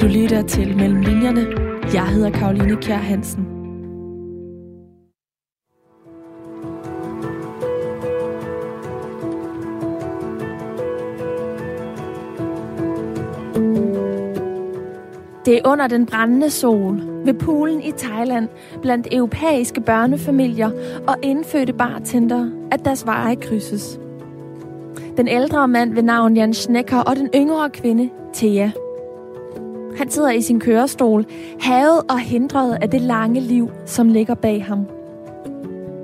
Du lytter til Mellem Linjerne. Jeg hedder Karoline Kjær Hansen. Det er under den brændende sol, ved poolen i Thailand, blandt europæiske børnefamilier og indfødte bartender, at deres veje krydses. Den ældre mand ved navn Jan Schnecker og den yngre kvinde, Thea. Han sidder i sin kørestol, havet og hindret af det lange liv, som ligger bag ham.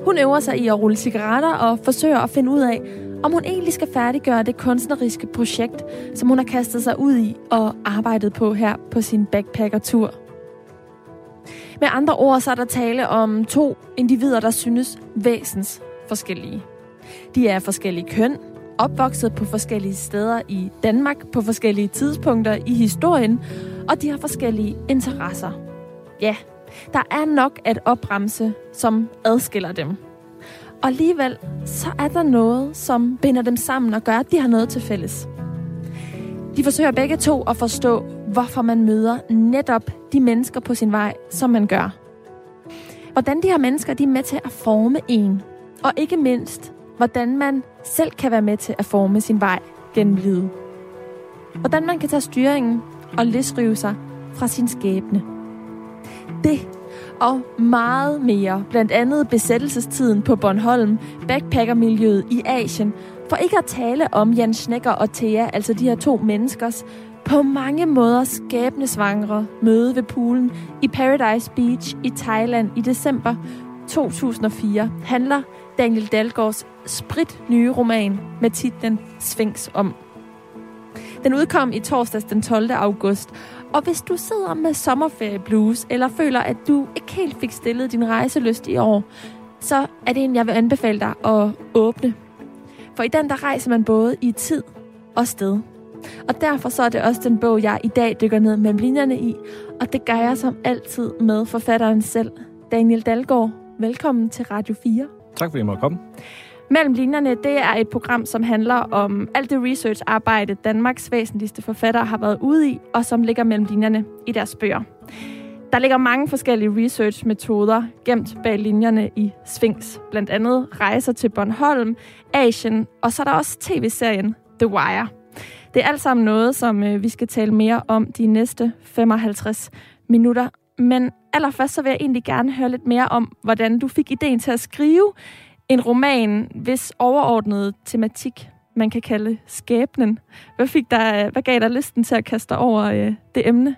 Hun øver sig i at rulle cigaretter og forsøger at finde ud af, om hun egentlig skal færdiggøre det kunstneriske projekt, som hun har kastet sig ud i og arbejdet på her på sin backpacker-tur. Med andre ord så er der tale om to individer, der synes væsens forskellige. De er forskellige køn, opvokset på forskellige steder i Danmark på forskellige tidspunkter i historien, og de har forskellige interesser. Ja, der er nok at opremse, som adskiller dem. Og alligevel, så er der noget, som binder dem sammen og gør, at de har noget til fælles. De forsøger begge to at forstå, hvorfor man møder netop de mennesker på sin vej, som man gør. Hvordan de her mennesker de er med til at forme en. Og ikke mindst, hvordan man selv kan være med til at forme sin vej gennem livet. Hvordan man kan tage styringen og løsrive sig fra sin skæbne. Det og meget mere, blandt andet besættelsestiden på Bornholm, backpackermiljøet i Asien, for ikke at tale om Jan Schnecker og Thea, altså de her to menneskers på mange måder skæbnesvangre møde ved poolen i Paradise Beach i Thailand i december 2004, handler Daniel Dalgaards sprit nye roman med titlen Sphinx om. Den udkom i torsdags den 12. august, og hvis du sidder med sommerferie blues, eller føler, at du ikke helt fik stillet din rejselyst i år, så er det en, jeg vil anbefale dig at åbne. For i den, der rejser man både i tid og sted. Og derfor så er det også den bog, jeg i dag dykker ned med linjerne i, og det gør jeg som altid med forfatteren selv, Daniel Dalgaard. Velkommen til Radio 4. Tak fordi jeg måtte komme. Mellem linjerne, det er et program, som handler om alt det research-arbejde, Danmarks væsentligste forfattere har været ude i, og som ligger mellem linjerne i deres bøger. Der ligger mange forskellige research-metoder gemt bag linjerne i Sphinx. Blandt andet rejser til Bornholm, Asien, og så er der også tv-serien The Wire. Det er alt sammen noget, som øh, vi skal tale mere om de næste 55 minutter. Men allerførst så vil jeg egentlig gerne høre lidt mere om, hvordan du fik ideen til at skrive en roman, hvis overordnede tematik man kan kalde skæbnen. Hvad, fik der, hvad gav dig lysten til at kaste dig over øh, det emne?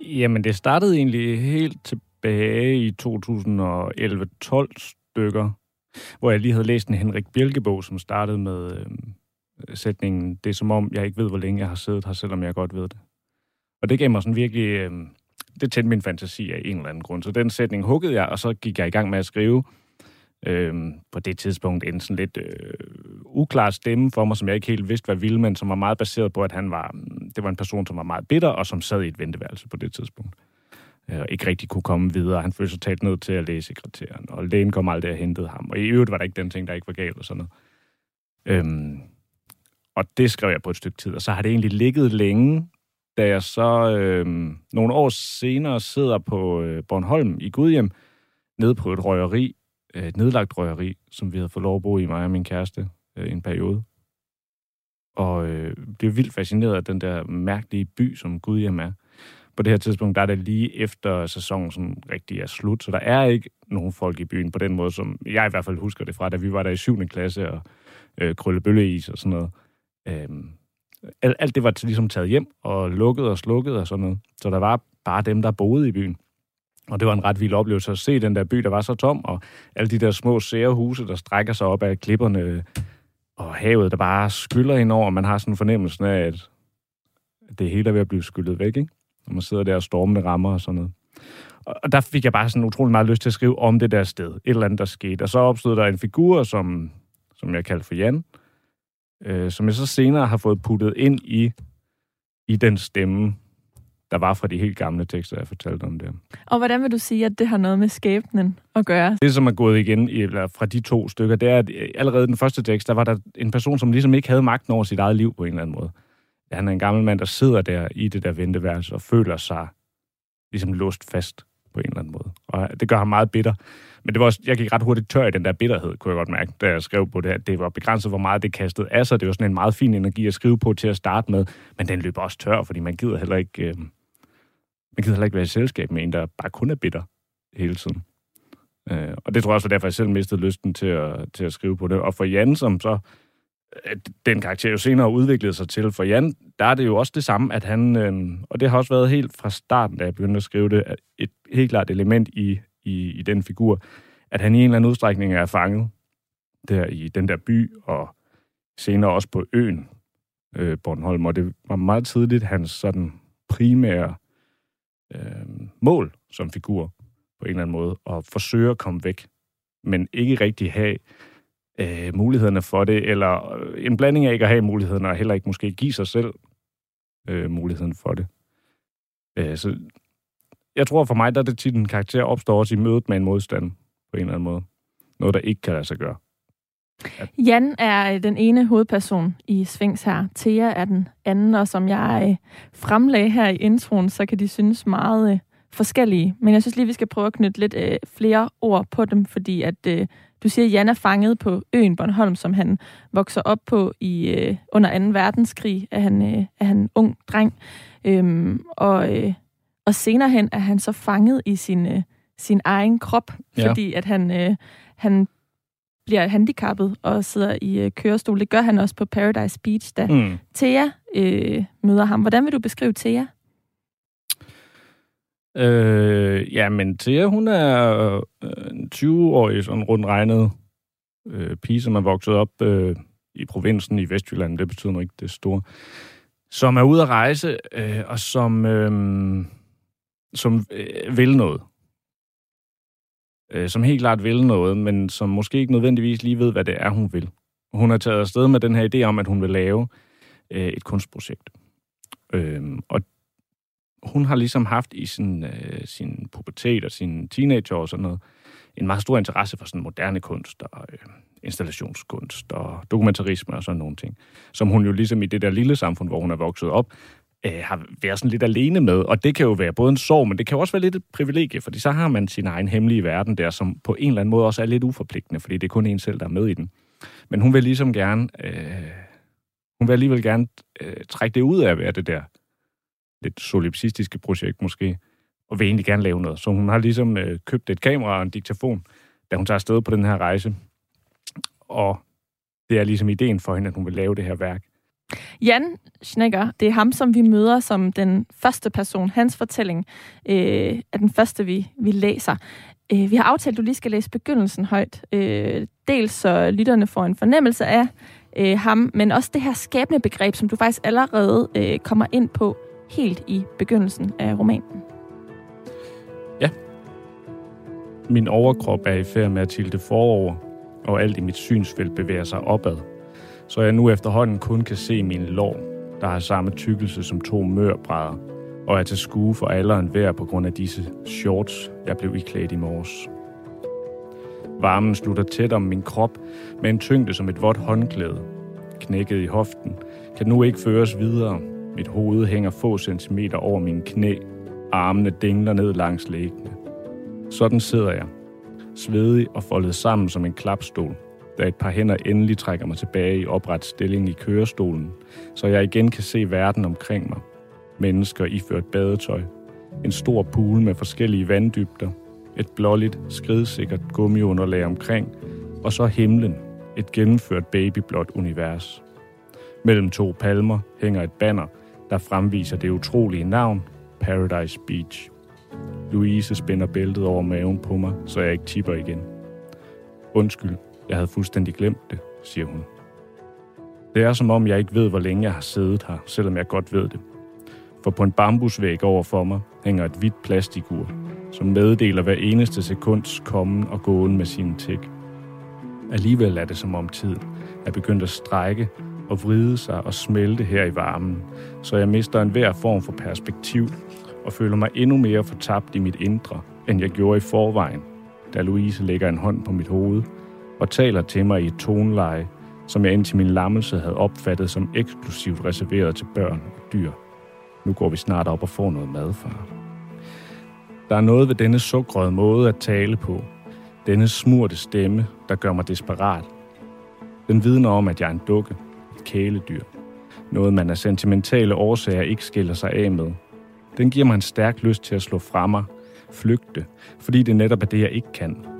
Jamen, det startede egentlig helt tilbage i 2011-12 stykker, hvor jeg lige havde læst en Henrik Bjelkebog, som startede med øh, sætningen, det er som om, jeg ikke ved, hvor længe jeg har siddet her, selvom jeg godt ved det. Og det gav mig sådan virkelig, øh, det tændte min fantasi af en eller anden grund. Så den sætning huggede jeg, og så gik jeg i gang med at skrive, øh, på det tidspunkt en sådan lidt øh, uklar stemme for mig, som jeg ikke helt vidste, hvad ville, men som var meget baseret på, at han var, mm, det var en person, som var meget bitter, og som sad i et venteværelse på det tidspunkt. Øh, ikke rigtig kunne komme videre. Han følte sig talt ned til at læse sekretæren, og lægen kom aldrig og hentede ham. Og i øvrigt var der ikke den ting, der ikke var galt og sådan noget. Øhm, og det skrev jeg på et stykke tid, og så har det egentlig ligget længe, da jeg så øh, nogle år senere sidder på øh, Bornholm i Gudhjem, nede på et røgeri, Øh, et nedlagt røgeri, som vi havde fået lov at bo i, mig og min kæreste, øh, en periode. Og øh, det vildt fascineret af den der mærkelige by, som Gudhjem er. På det her tidspunkt, der er det lige efter sæsonen sådan rigtig er slut, så der er ikke nogen folk i byen på den måde, som jeg i hvert fald husker det fra, da vi var der i 7. klasse og øh, krøllebølleis og sådan noget. Øhm, alt, alt det var ligesom taget hjem og lukket og slukket og sådan noget. Så der var bare dem, der boede i byen. Og det var en ret vild oplevelse at se den der by, der var så tom, og alle de der små særehuse, der strækker sig op af klipperne, og havet, der bare skyller ind over, og man har sådan en fornemmelse af, at det hele er ved at blive skyllet væk, ikke? Når man sidder der og stormende rammer og sådan noget. Og der fik jeg bare sådan utrolig meget lyst til at skrive om det der sted. Et eller andet, der skete. Og så opstod der en figur, som, som jeg kaldte for Jan, øh, som jeg så senere har fået puttet ind i, i den stemme, der var fra de helt gamle tekster, jeg fortalte om det. Og hvordan vil du sige, at det har noget med skæbnen at gøre? Det, som er gået igen i, eller fra de to stykker, det er, at allerede den første tekst, der var der en person, som ligesom ikke havde magten over sit eget liv på en eller anden måde. han er en gammel mand, der sidder der i det der venteværelse og føler sig ligesom låst fast på en eller anden måde. Og det gør ham meget bitter. Men det var også, jeg gik ret hurtigt tør i den der bitterhed, kunne jeg godt mærke, da jeg skrev på det, at det var begrænset, hvor meget det kastede af sig. Det var sådan en meget fin energi at skrive på til at starte med, men den løber også tør, fordi man gider heller ikke, øh, man gider heller ikke være i selskab med en, der bare kun er bitter hele tiden. Øh, og det tror jeg også var derfor, jeg selv mistede lysten til at, til at skrive på det. Og for Jan, som så den karakter jo senere udviklede sig til. For Jan, der er det jo også det samme, at han, øh, og det har også været helt fra starten, da jeg begyndte at skrive det, et helt klart element i, i, i den figur, at han i en eller anden udstrækning er fanget der i den der by, og senere også på øen øh, Bornholm, og det var meget tidligt hans sådan primære øh, mål som figur på en eller anden måde, at forsøge at komme væk, men ikke rigtig have øh, mulighederne for det, eller øh, en blanding af ikke at have mulighederne, og heller ikke måske give sig selv øh, muligheden for det. Øh, så jeg tror for mig, der er det tit en karakter opstår også i mødet med en modstand på en eller anden måde. Noget, der ikke kan lade sig gøre. Ja. Jan er den ene hovedperson i Svings her. Thea er den anden, og som jeg øh, fremlagde her i introen, så kan de synes meget øh, forskellige. Men jeg synes lige, vi skal prøve at knytte lidt øh, flere ord på dem, fordi at øh, du siger, at Jan er fanget på øen Bornholm, som han vokser op på i øh, under 2. verdenskrig, er han, øh, er han ung dreng. Øhm, og, øh, og senere hen er han så fanget i sin, øh, sin egen krop, ja. fordi at han, øh, han bliver handicappet og sidder i øh, kørestol. Det gør han også på Paradise Beach, da mm. Thea øh, møder ham. Hvordan vil du beskrive Thea? Øh, ja, men Thea, hun er øh, en 20-årig, sådan rundt regnet øh, pige, som er vokset op øh, i provinsen i Vestjylland. Det betyder nok ikke det store. Som er ude at rejse, øh, og som, øh, som øh, vil noget. Øh, som helt klart vil noget, men som måske ikke nødvendigvis lige ved, hvad det er, hun vil. Hun har taget afsted med den her idé om, at hun vil lave øh, et kunstprojekt. Øh, og hun har ligesom haft i sin, øh, sin pubertet og sin teenageår og sådan noget, en meget stor interesse for sådan moderne kunst og øh, installationskunst og dokumentarisme og sådan nogle ting, som hun jo ligesom i det der lille samfund, hvor hun er vokset op, øh, har været sådan lidt alene med. Og det kan jo være både en sorg, men det kan jo også være lidt et privilegie, fordi så har man sin egen hemmelige verden der, som på en eller anden måde også er lidt uforpligtende, fordi det er kun en selv, der er med i den. Men hun vil ligesom gerne, øh, hun vil alligevel gerne øh, trække det ud af at være det der lidt solipsistiske projekt måske, og vil egentlig gerne lave noget. Så hun har ligesom øh, købt et kamera og en diktafon, da hun tager afsted på den her rejse. Og det er ligesom ideen for hende, at hun vil lave det her værk. Jan Schnegger, det er ham, som vi møder som den første person. Hans fortælling øh, er den første, vi, vi læser. Øh, vi har aftalt, at du lige skal læse begyndelsen højt. Øh, dels så lytterne får en fornemmelse af øh, ham, men også det her skæbne begreb, som du faktisk allerede øh, kommer ind på helt i begyndelsen af romanen. Ja. Min overkrop er i færd med at tilte forover, og alt i mit synsfelt bevæger sig opad, så jeg nu efterhånden kun kan se min lår, der har samme tykkelse som to mørbrædder, og er til skue for alderen hver på grund af disse shorts, jeg blev iklædt i morges. Varmen slutter tæt om min krop med en tyngde som et vådt håndklæde. Knækket i hoften kan nu ikke føres videre, mit hoved hænger få centimeter over mine knæ. Armene dingler ned langs læggene. Sådan sidder jeg, svedig og foldet sammen som en klapstol, da et par hænder endelig trækker mig tilbage i opret stilling i kørestolen, så jeg igen kan se verden omkring mig. Mennesker iført badetøj, en stor pool med forskellige vanddybder, et blåligt, skridsikkert gummiunderlag omkring, og så himlen, et gennemført babyblåt univers. Mellem to palmer hænger et banner, der fremviser det utrolige navn Paradise Beach. Louise spænder bæltet over maven på mig, så jeg ikke tipper igen. Undskyld, jeg havde fuldstændig glemt det, siger hun. Det er som om, jeg ikke ved, hvor længe jeg har siddet her, selvom jeg godt ved det. For på en bambusvæg over for mig hænger et hvidt plastikur, som meddeler hver eneste sekunds kommen og gåen med sin tæk. Alligevel er det som om tiden er begyndt at strække og vride sig og smelte her i varmen, så jeg mister enhver form for perspektiv og føler mig endnu mere fortabt i mit indre, end jeg gjorde i forvejen, da Louise lægger en hånd på mit hoved og taler til mig i et toneleje, som jeg indtil min lammelse havde opfattet som eksklusivt reserveret til børn og dyr. Nu går vi snart op og får noget mad, far. Der er noget ved denne sukrede måde at tale på. Denne smurte stemme, der gør mig desperat. Den vidner om, at jeg er en dukke. Et kæledyr. Noget, man af sentimentale årsager ikke skiller sig af med. Den giver mig en stærk lyst til at slå fra mig, flygte, fordi det netop er det, jeg ikke kan.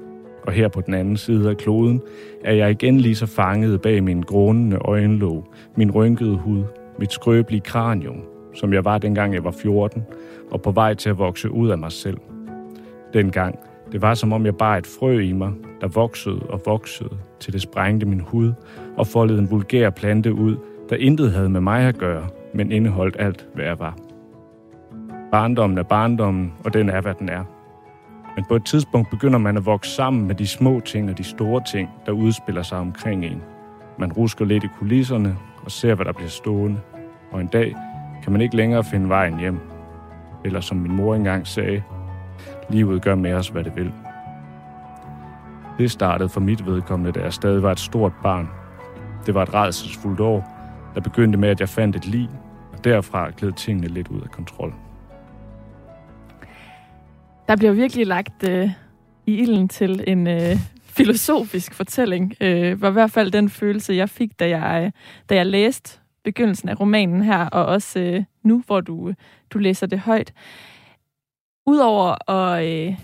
Og her på den anden side af kloden er jeg igen lige så fanget bag min grånende øjenlåg, min rynkede hud, mit skrøbelige kranium, som jeg var dengang jeg var 14, og på vej til at vokse ud af mig selv. Dengang, det var som om jeg bare et frø i mig, der voksede og voksede, til det sprængte min hud og foldede en vulgær plante ud, der intet havde med mig at gøre, men indeholdt alt, hvad jeg var. Barndommen er barndommen, og den er, hvad den er. Men på et tidspunkt begynder man at vokse sammen med de små ting og de store ting, der udspiller sig omkring en. Man rusker lidt i kulisserne og ser, hvad der bliver stående. Og en dag kan man ikke længere finde vejen hjem. Eller som min mor engang sagde, livet gør med os, hvad det vil. Det startede for mit vedkommende, da jeg stadig var et stort barn. Det var et redselsfuldt år, der begyndte med, at jeg fandt et lig, og derfra gled tingene lidt ud af kontrol. Der bliver virkelig lagt øh, i ilden til en øh, filosofisk fortælling. Øh, var i hvert fald den følelse, jeg fik, da jeg, da jeg læste begyndelsen af romanen her, og også øh, nu, hvor du, du læser det højt. Udover at øh,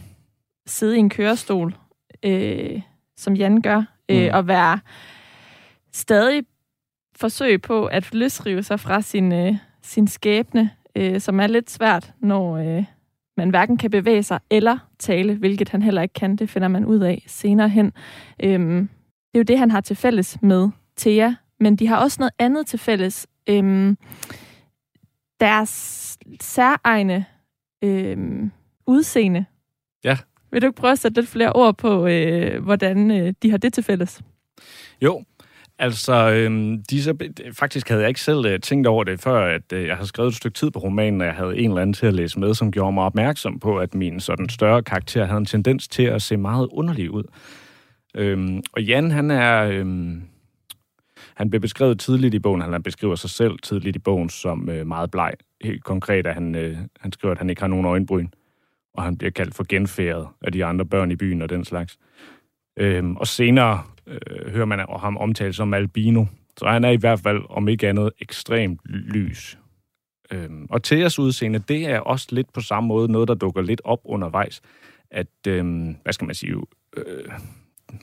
sidde i en kørestol, øh, som Jan gør, øh, mm. og være stadig forsøg på at løsrive sig fra sin, øh, sin skæbne, øh, som er lidt svært, når øh, man hverken kan bevæge sig eller tale, hvilket han heller ikke kan. Det finder man ud af senere hen. Øhm, det er jo det, han har til fælles med Thea, men de har også noget andet til fælles. Øhm, deres særegne øhm, udseende. Ja. Vil du ikke prøve at sætte lidt flere ord på, øh, hvordan øh, de har det til fælles? Jo, Altså, øhm, disse, faktisk havde jeg ikke selv øh, tænkt over det, før at øh, jeg havde skrevet et stykke tid på romanen, og jeg havde en eller anden til at læse med, som gjorde mig opmærksom på, at min sådan større karakter havde en tendens til at se meget underlig ud. Øhm, og Jan, han er... Øhm, han bliver beskrevet tidligt i bogen, han beskriver sig selv tidligt i bogen som øh, meget bleg. Helt konkret at han, øh, han skriver, at han ikke har nogen øjenbryn, og han bliver kaldt for genfæret af de andre børn i byen og den slags. Øhm, og senere øh, hører man ham omtalt som albino. Så han er i hvert fald, om ikke andet, ekstremt lys. Øhm, og Theas udseende, det er også lidt på samme måde noget, der dukker lidt op undervejs. At, øhm, hvad skal man sige, øh,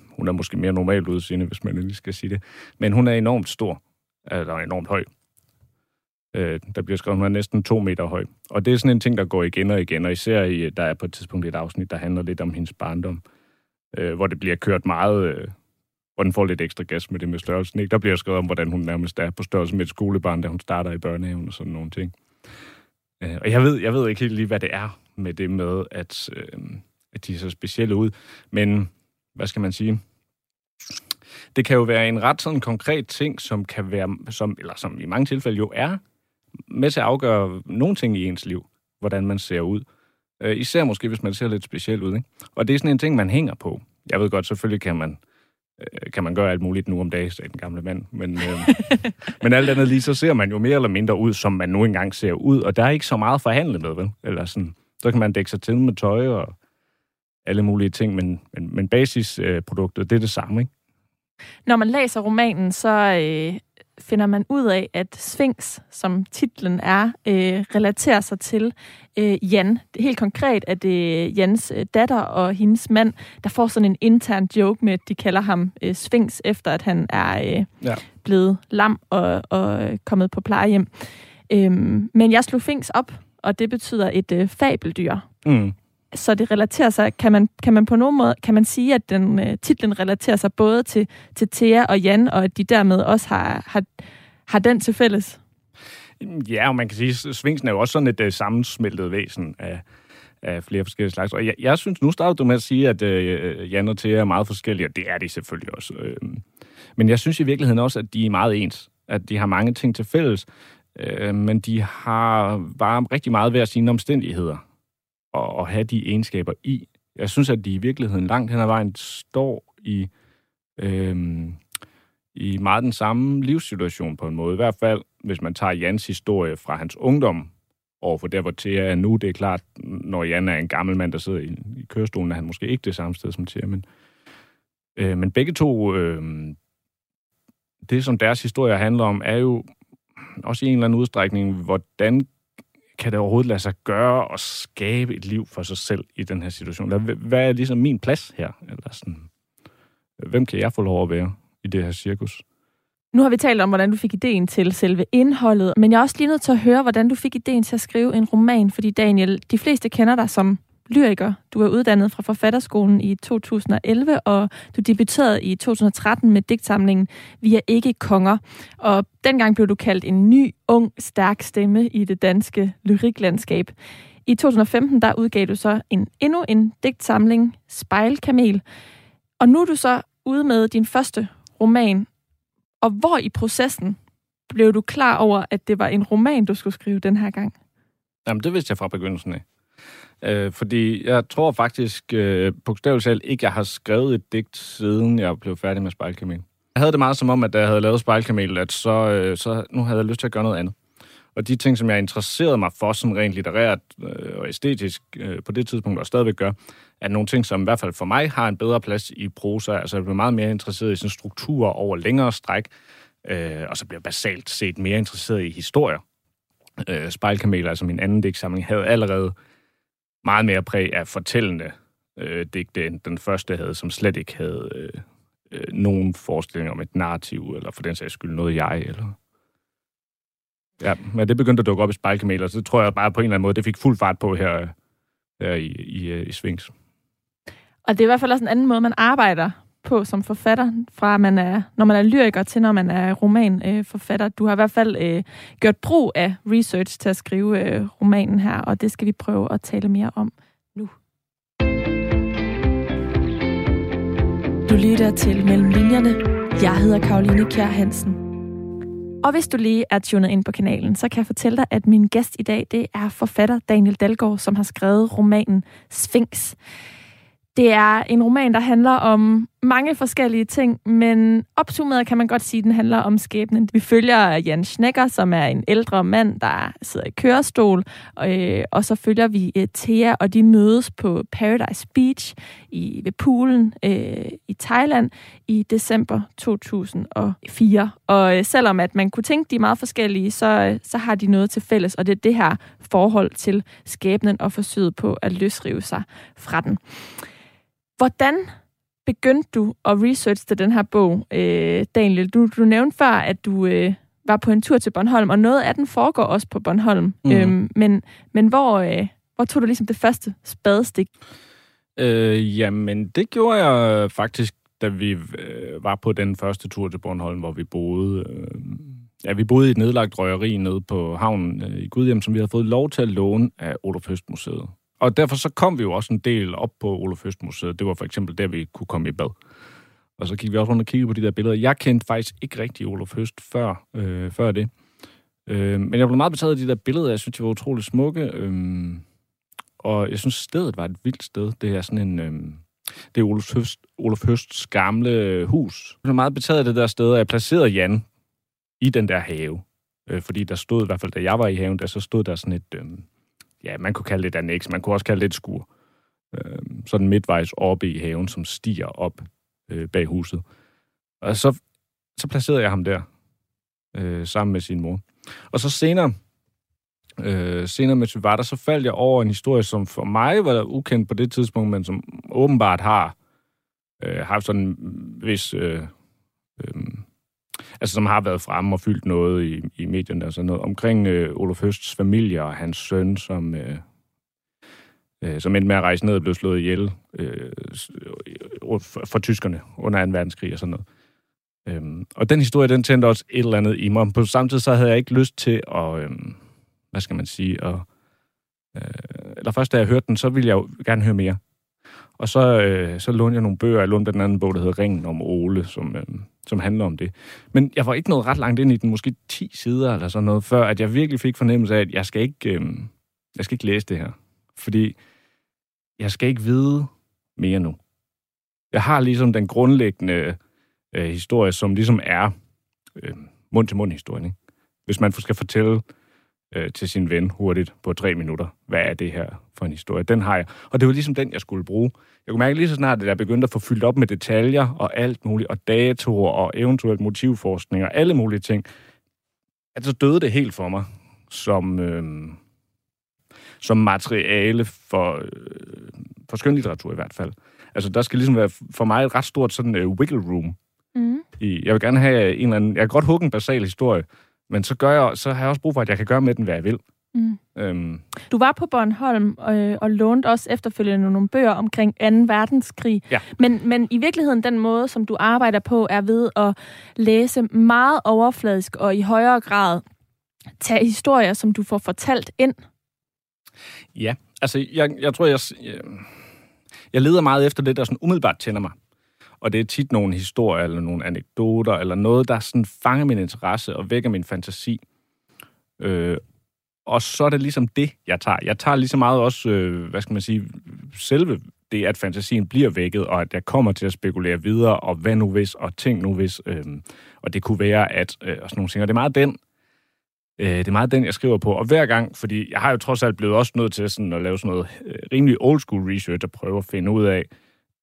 hun er måske mere normalt udseende, hvis man lige skal sige det. Men hun er enormt stor, eller enormt høj. Øh, der bliver skrevet, hun er næsten to meter høj. Og det er sådan en ting, der går igen og igen, og især i, der er på et tidspunkt et afsnit, der handler lidt om hendes barndom, øh, Øh, hvor det bliver kørt meget... Øh, hvor den får lidt ekstra gas med det med størrelsen. Ikke? Der bliver skrevet om, hvordan hun nærmest er på størrelse med et skolebarn, da hun starter i børnehaven og sådan nogle ting. Øh, og jeg ved, jeg ved ikke helt lige, hvad det er med det med, at, øh, at de er så specielle ud. Men, hvad skal man sige? Det kan jo være en ret sådan konkret ting, som kan være, som, eller som i mange tilfælde jo er, med til at afgøre nogle ting i ens liv, hvordan man ser ud. Øh, især måske, hvis man ser lidt speciel ud. Ikke? Og det er sådan en ting, man hænger på. Jeg ved godt, selvfølgelig kan man øh, kan man gøre alt muligt nu om dagen, sagde den gamle mand. Men, øh, men alt andet lige, så ser man jo mere eller mindre ud, som man nu engang ser ud, og der er ikke så meget forhandlet med, vel? Eller sådan, så kan man dække sig til med tøj og alle mulige ting, men, men, men basisproduktet, det er det samme, ikke? Når man læser romanen, så øh, finder man ud af, at Sphinx, som titlen er, øh, relaterer sig til øh, Jan. Helt konkret er det Jans øh, datter og hendes mand, der får sådan en intern joke med, at de kalder ham øh, Sphinx, efter at han er øh, ja. blevet lam og, og kommet på plejehjem. Øhm, men jeg slog Sphinx op, og det betyder et øh, fabeldyr. Mm så det relaterer sig, kan man, kan man på nogen måde, kan man sige, at den øh, titlen relaterer sig både til, til Thea og Jan, og at de dermed også har, har, har den til fælles? Ja, og man kan sige, at Svingsen er jo også sådan et øh, sammensmeltet væsen af, af flere forskellige slags. Og jeg, jeg synes, nu starter du med at sige, at øh, Jan og Thea er meget forskellige, og det er de selvfølgelig også. Øh. men jeg synes i virkeligheden også, at de er meget ens. At de har mange ting til fælles, øh, men de har bare rigtig meget ved at sine omstændigheder at, at have de egenskaber i. Jeg synes, at de i virkeligheden langt hen ad vejen står i, øh, i meget den samme livssituation på en måde. I hvert fald, hvis man tager Jans historie fra hans ungdom over for der, hvor Thea er nu. Det er klart, når Jan er en gammel mand, der sidder i, i kørestolen, er han måske ikke det samme sted som Thea, men, øh, men begge to, øh, det som deres historie handler om, er jo også i en eller anden udstrækning, hvordan kan det overhovedet lade sig gøre at skabe et liv for sig selv i den her situation? Hvad er ligesom min plads her? Eller sådan, hvem kan jeg få lov at være i det her cirkus? Nu har vi talt om, hvordan du fik ideen til selve indholdet, men jeg er også lige nødt til at høre, hvordan du fik ideen til at skrive en roman, fordi Daniel, de fleste kender dig som lyriker. Du er uddannet fra Forfatterskolen i 2011, og du debuterede i 2013 med digtsamlingen Vi er ikke konger. Og dengang blev du kaldt en ny, ung, stærk stemme i det danske lyriklandskab. I 2015 der udgav du så en endnu en digtsamling, Spejlkamel. Og nu er du så ude med din første roman. Og hvor i processen blev du klar over, at det var en roman, du skulle skrive den her gang? Jamen, det vidste jeg fra begyndelsen af. Øh, fordi jeg tror faktisk øh, bogstaveligt talt ikke, jeg har skrevet et digt, siden jeg blev færdig med Spejlkamel. Jeg havde det meget som om, at da jeg havde lavet Spejlkamel, at så, øh, så nu havde jeg lyst til at gøre noget andet. Og de ting, som jeg interesserede mig for, som rent litterært øh, og æstetisk øh, på det tidspunkt, og stadigvæk gør, er nogle ting, som i hvert fald for mig har en bedre plads i prosa. Altså jeg blev meget mere interesseret i sådan strukturer over længere stræk, øh, og så bliver jeg basalt set mere interesseret i historier. Øh, Spejlkamel, altså min anden digtsamling, havde allerede meget mere præg af fortællende øh, digte, end den første havde, som slet ikke havde øh, øh, nogen forestilling om et narrativ, eller for den sags skyld noget jeg, eller... Ja, men det begyndte at dukke op i spejlkameler, så det tror jeg bare på en eller anden måde, det fik fuld fart på her, øh, her i, i, øh, i Svings. Og det er i hvert fald også en anden måde, man arbejder på som forfatter, fra man er, når man er lyriker til når man er romanforfatter. Øh, du har i hvert fald øh, gjort brug af research til at skrive øh, romanen her, og det skal vi prøve at tale mere om nu. Du lytter til Mellem Linjerne. Jeg hedder Karoline Kjær Hansen. Og hvis du lige er tunet ind på kanalen, så kan jeg fortælle dig, at min gæst i dag, det er forfatter Daniel Dalgaard, som har skrevet romanen Sphinx. Det er en roman, der handler om mange forskellige ting, men opsummeret kan man godt sige, at den handler om skæbnen. Vi følger Jan Schnecker, som er en ældre mand, der sidder i kørestol, og, øh, og så følger vi øh, Thea, og de mødes på Paradise Beach i, ved poolen øh, i Thailand i december 2004. Og øh, selvom at man kunne tænke, de er meget forskellige, så, øh, så har de noget til fælles, og det er det her forhold til skæbnen og forsøget på at løsrive sig fra den. Hvordan begyndte du at researche den her bog, øh, Daniel? Du, du nævnte før, at du øh, var på en tur til Bornholm, og noget af den foregår også på Bornholm. Mm. Øhm, men men hvor, øh, hvor tog du ligesom det første spadestik? Øh, jamen, det gjorde jeg faktisk, da vi øh, var på den første tur til Bornholm, hvor vi boede... Øh, ja, vi boede i et nedlagt røgeri nede på havnen øh, i Gudhjem, som vi havde fået lov til at låne af Olof Høst Museet. Og derfor så kom vi jo også en del op på Olof Høstmuseet. Det var for eksempel der, vi kunne komme i bad. Og så gik vi også rundt og kiggede på de der billeder. Jeg kendte faktisk ikke rigtig Olof Høst før, øh, før det. Øh, men jeg blev meget betaget af de der billeder. Jeg synes, de var utrolig smukke. Øh, og jeg synes, stedet var et vildt sted. Det er sådan en... Øh, det er Olof, Høst, Olof Høsts gamle øh, hus. Jeg blev meget betaget af det der sted, og jeg placerede Jan i den der have. Øh, fordi der stod, i hvert fald da jeg var i haven, der så stod der sådan et... Øh, ja, man kunne kalde det et annex, man kunne også kalde det et skur. Øh, sådan midtvejs oppe i haven, som stiger op øh, bag huset. Og så, så placerede jeg ham der, øh, sammen med sin mor. Og så senere, øh, senere mens vi var der, så faldt jeg over en historie, som for mig var ukendt på det tidspunkt, men som åbenbart har øh, haft sådan en vis øh, øh, altså som har været fremme og fyldt noget i, i medierne og sådan noget, omkring øh, Olof Høsts familie og hans søn, som, øh, øh, som endte med at rejse ned og blev slået ihjel øh, for, øh, for tyskerne under 2. verdenskrig og sådan noget. Øhm, og den historie, den tændte også et eller andet i mig. På samme tid, så havde jeg ikke lyst til at, øh, hvad skal man sige, at, øh, eller først da jeg hørte den, så ville jeg jo gerne høre mere. Og så, øh, så lånte jeg nogle bøger. Jeg lånte den anden bog, der hedder Ringen om Ole, som, øh, som handler om det. Men jeg var ikke nået ret langt ind i den, måske 10 sider eller sådan noget, før at jeg virkelig fik fornemmelse af, at jeg skal ikke, øh, jeg skal ikke læse det her. Fordi jeg skal ikke vide mere nu. Jeg har ligesom den grundlæggende øh, historie, som ligesom er øh, mund-til-mund-historien. Ikke? Hvis man skal fortælle øh, til sin ven hurtigt på tre minutter, hvad er det her for en historie, den har jeg. Og det var ligesom den, jeg skulle bruge. Jeg kunne mærke lige så snart, at jeg begyndte at få fyldt op med detaljer og alt muligt, og datoer og eventuelt motivforskning og alle mulige ting, at så døde det helt for mig som, øh, som materiale for, øh, for skønlitteratur i hvert fald. Altså, der skal ligesom være for mig et ret stort sådan uh, wiggle room. Mm. I, jeg vil gerne have en eller anden... Jeg kan godt hugge en basal historie, men så, gør jeg, så har jeg også brug for, at jeg kan gøre med den, hvad jeg vil. Mm. Øhm. Du var på Bornholm øh, og lånte også efterfølgende nogle bøger omkring 2. verdenskrig. Ja. Men, men i virkeligheden, den måde, som du arbejder på, er ved at læse meget overfladisk og i højere grad tage historier, som du får fortalt ind. Ja, altså jeg, jeg tror, jeg, jeg, leder meget efter det, der sådan umiddelbart tænder mig. Og det er tit nogle historier eller nogle anekdoter, eller noget, der sådan fanger min interesse og vækker min fantasi. Øh, og så er det ligesom det, jeg tager. Jeg tager lige så meget også, øh, hvad skal man sige, selve det, at fantasien bliver vækket, og at jeg kommer til at spekulere videre, og hvad nu hvis, og ting nu hvis. Øh, og det kunne være, at, øh, og sådan nogle ting. Og det er meget den, øh, det er meget den, jeg skriver på. Og hver gang, fordi jeg har jo trods alt blevet også nødt til sådan at lave sådan noget øh, rimelig old school research, og prøve at finde ud af, øh,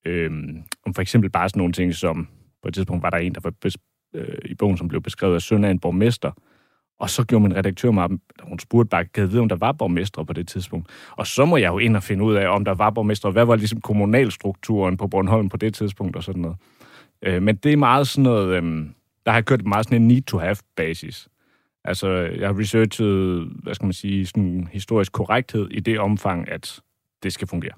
Øhm, om for eksempel bare sådan nogle ting, som på et tidspunkt var der en, der var bes- øh, i bogen, som blev beskrevet af søn af en borgmester, og så gjorde min redaktør mig, hun spurgte bare, kan jeg vide, om der var borgmestre på det tidspunkt? Og så må jeg jo ind og finde ud af, om der var borgmestre, hvad var ligesom kommunalstrukturen på Bornholm på det tidspunkt og sådan noget. Øh, men det er meget sådan noget, øh, der har kørt meget sådan en need-to-have-basis. Altså, jeg har researchet, hvad skal man sige, sådan historisk korrekthed i det omfang, at det skal fungere.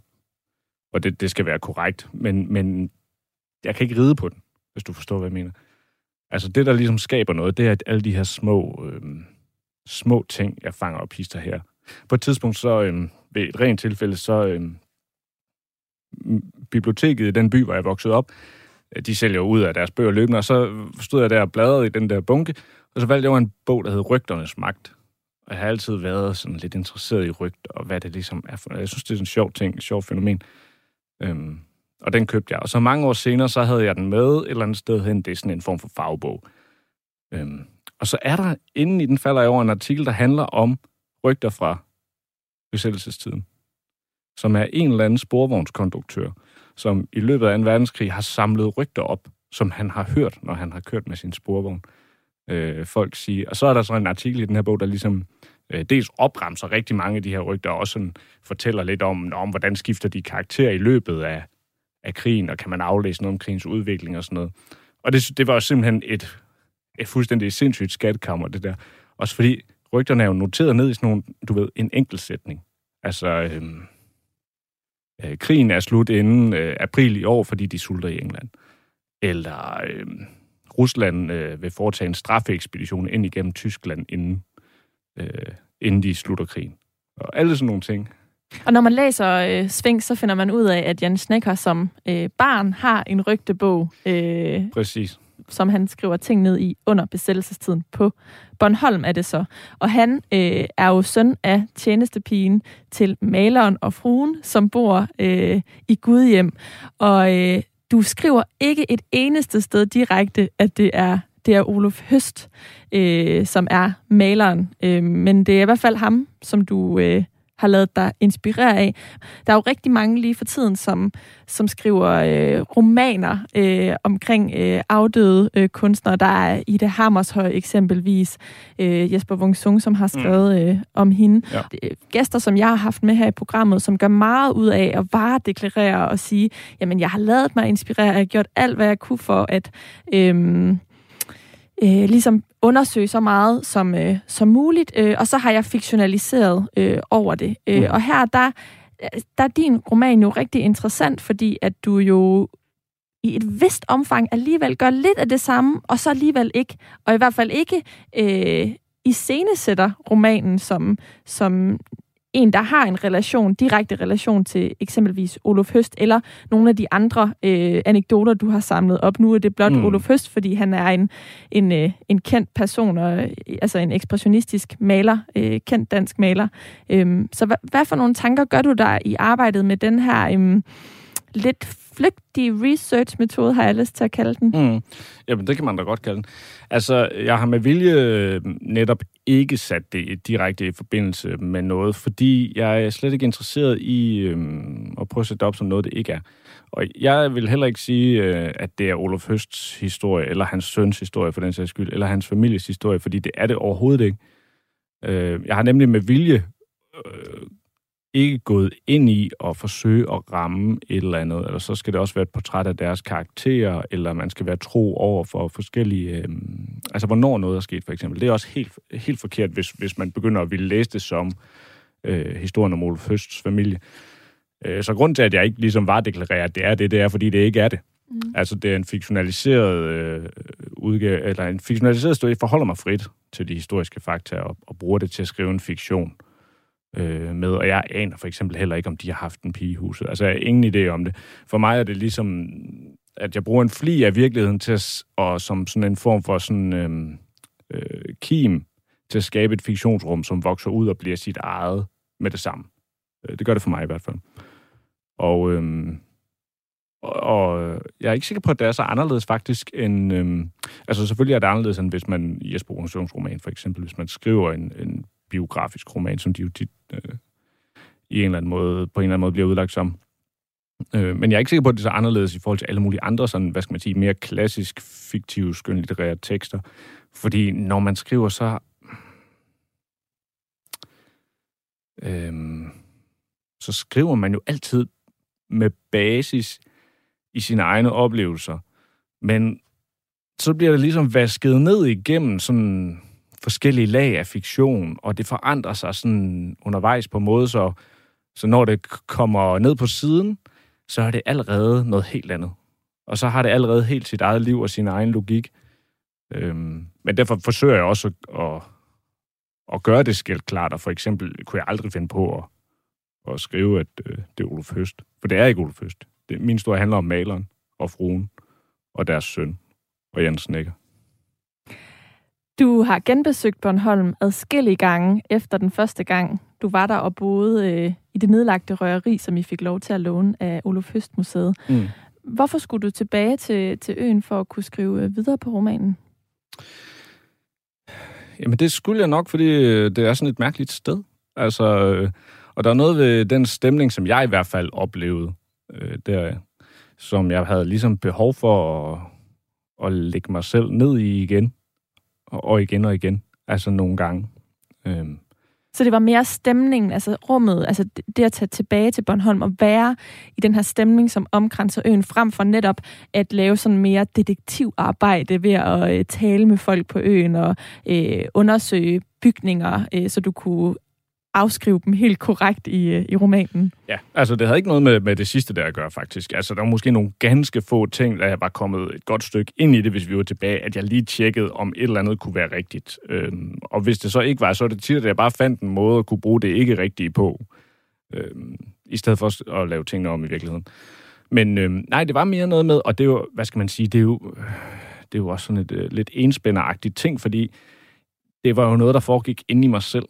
Og det, det skal være korrekt. Men, men jeg kan ikke ride på den, hvis du forstår, hvad jeg mener. Altså det, der ligesom skaber noget, det er at alle de her små, øh, små ting, jeg fanger op hister her. På et tidspunkt, så øh, ved et rent tilfælde, så øh, biblioteket i den by, hvor jeg voksede op, øh, de sælger ud af deres bøger løbende, og så stod jeg der og bladrede i den der bunke, og så valgte jeg en bog, der hed Rygternes Magt. Og jeg har altid været sådan lidt interesseret i rygter, og hvad det ligesom er for Jeg synes, det er en sjov ting, et sjovt fænomen. Øhm, og den købte jeg. Og så mange år senere, så havde jeg den med et eller andet sted hen. Det er sådan en form for fagbog. Øhm, og så er der, inden i den falder jeg over en artikel, der handler om rygter fra besættelsestiden, som er en eller anden sporvognskonduktør, som i løbet af en verdenskrig har samlet rygter op, som han har hørt, når han har kørt med sin sporvogn. Øh, folk siger. Og så er der så en artikel i den her bog, der ligesom øh, Øh, dels opremser rigtig mange af de her rygter, og også sådan fortæller lidt om, om, hvordan skifter de karakter i løbet af, af krigen, og kan man aflæse noget om krigens udvikling og sådan noget. Og det, det var jo simpelthen et, et fuldstændig sindssygt skatkammer, det der. Også fordi rygterne er jo noteret ned i sådan nogle, du ved, en enkelt sætning. Altså, øhm, øh, krigen er slut inden øh, april i år, fordi de sulter i England. Eller øh, Rusland øh, vil foretage en straffeekspedition ind igennem Tyskland, inden, øh, inden de slutter krigen. Og alle sådan nogle ting. Og når man læser øh, Sving, så finder man ud af, at Jan Snecker som øh, barn har en rygtebog. Øh, Præcis. Som han skriver ting ned i under besættelsestiden på Bornholm er det så. Og han øh, er jo søn af tjenestepigen til maleren og fruen, som bor øh, i Gudhjem. Og øh, du skriver ikke et eneste sted direkte, at det er det er Olof Høst, øh, som er maleren. Øh, men det er i hvert fald ham, som du øh, har lavet dig inspirere af. Der er jo rigtig mange lige for tiden, som, som skriver øh, romaner øh, omkring øh, afdøde øh, kunstnere. Der er Ida Hammershøj eksempelvis, øh, Jesper Wung Sung, som har skrevet mm. øh, om hende. Ja. Øh, gæster, som jeg har haft med her i programmet, som gør meget ud af at varedeklarere og sige, jamen jeg har lavet mig inspirere, jeg har gjort alt, hvad jeg kunne for at... Øh, øh, ligesom undersøge så meget som, øh, som muligt, øh, og så har jeg fiktionaliseret øh, over det. Øh, mm. Og her, der, der er din roman jo rigtig interessant, fordi at du jo i et vist omfang alligevel gør lidt af det samme, og så alligevel ikke. Og i hvert fald ikke øh, iscenesætter romanen som, som en, der har en relation, direkte relation til eksempelvis Olof Høst, eller nogle af de andre øh, anekdoter, du har samlet op. Nu er det blot mm. Olof Høst, fordi han er en, en, øh, en kendt person, og, øh, altså en ekspressionistisk maler, øh, kendt dansk maler. Øhm, så hvad, hvad for nogle tanker gør du der i arbejdet med den her... Øh, lidt flygtig research-metode, har jeg lyst til at kalde den. Mm. Jamen, det kan man da godt kalde den. Altså, jeg har med vilje øh, netop ikke sat det direkte i forbindelse med noget, fordi jeg er slet ikke interesseret i øh, at prøve at sætte det op som noget, det ikke er. Og jeg vil heller ikke sige, øh, at det er Olof Høsts historie, eller hans søns historie for den sags skyld, eller hans families historie, fordi det er det overhovedet ikke. Øh, jeg har nemlig med vilje øh, ikke gået ind i at forsøge at ramme et eller andet, eller så skal det også være et portræt af deres karakterer, eller man skal være tro over for forskellige... Øh, altså, hvornår noget er sket, for eksempel. Det er også helt, helt forkert, hvis, hvis man begynder at ville læse det som øh, historien om Olof Høsts familie. Øh, så grund til, at jeg ikke ligesom var deklareret, at det er det, det er, fordi det ikke er det. Mm. Altså, det er en fiktionaliseret øh, udgave, eller en fiktionaliseret. Jeg forholder mig frit til de historiske fakta og, og bruger det til at skrive en fiktion øh, med. Og jeg aner for eksempel heller ikke, om de har haft en pige i huset. Altså, jeg har ingen idé om det. For mig er det ligesom, at jeg bruger en fli af virkeligheden til at, og som sådan en form for sådan øh, øh, kim til at skabe et fiktionsrum, som vokser ud og bliver sit eget med det samme. Øh, det gør det for mig i hvert fald. Og, øhm, og, og jeg er ikke sikker på, at det er så anderledes faktisk end... Øhm, altså selvfølgelig er det anderledes, end hvis man i Jesper roman for eksempel, hvis man skriver en, en biografisk roman, som de jo tit øh, i en eller anden måde, på en eller anden måde bliver udlagt som. Øh, men jeg er ikke sikker på, at det er så anderledes i forhold til alle mulige andre, sådan, hvad skal man sige, mere klassisk, fiktive, skønlitterære tekster. Fordi når man skriver, så... Øh, så skriver man jo altid med basis i sine egne oplevelser. Men så bliver det ligesom vasket ned igennem sådan forskellige lag af fiktion, og det forandrer sig sådan undervejs på en måde, så, så når det kommer ned på siden, så er det allerede noget helt andet. Og så har det allerede helt sit eget liv og sin egen logik. Øhm, men derfor forsøger jeg også at, at, at gøre det skælt klart, og for eksempel kunne jeg aldrig finde på at, at skrive, at øh, det er Olof Høst. For det er ikke Olof Høst. Det, min historie handler om maleren og fruen og deres søn og Jens Nækker. Du har genbesøgt Bornholm adskillige gange efter den første gang. Du var der og boede øh, i det nedlagte røgeri, som I fik lov til at låne af Olof Høst Museet. Mm. Hvorfor skulle du tilbage til, til øen for at kunne skrive øh, videre på romanen? Jamen det skulle jeg nok, fordi øh, det er sådan et mærkeligt sted. Altså, øh, og der er noget ved den stemning, som jeg i hvert fald oplevede øh, der, som jeg havde ligesom behov for at, at lægge mig selv ned i igen, og, igen og igen, altså nogle gange. Øhm. Så det var mere stemningen, altså rummet, altså det at tage tilbage til Bornholm og være i den her stemning, som omkranser øen, frem for netop at lave sådan mere detektivarbejde ved at øh, tale med folk på øen og øh, undersøge bygninger, øh, så du kunne afskrive dem helt korrekt i, øh, i romanen. Ja, altså det havde ikke noget med, med det sidste der at gøre, faktisk. Altså der var måske nogle ganske få ting, der jeg var kommet et godt stykke ind i det, hvis vi var tilbage, at jeg lige tjekkede, om et eller andet kunne være rigtigt. Øhm, og hvis det så ikke var, så er det tit, at jeg bare fandt en måde at kunne bruge det ikke rigtige på, øhm, i stedet for at lave tingene om i virkeligheden. Men øhm, nej, det var mere noget med, og det er jo, hvad skal man sige, det er jo, øh, det er jo også sådan et øh, lidt enspænderagtigt ting, fordi det var jo noget, der foregik inde i mig selv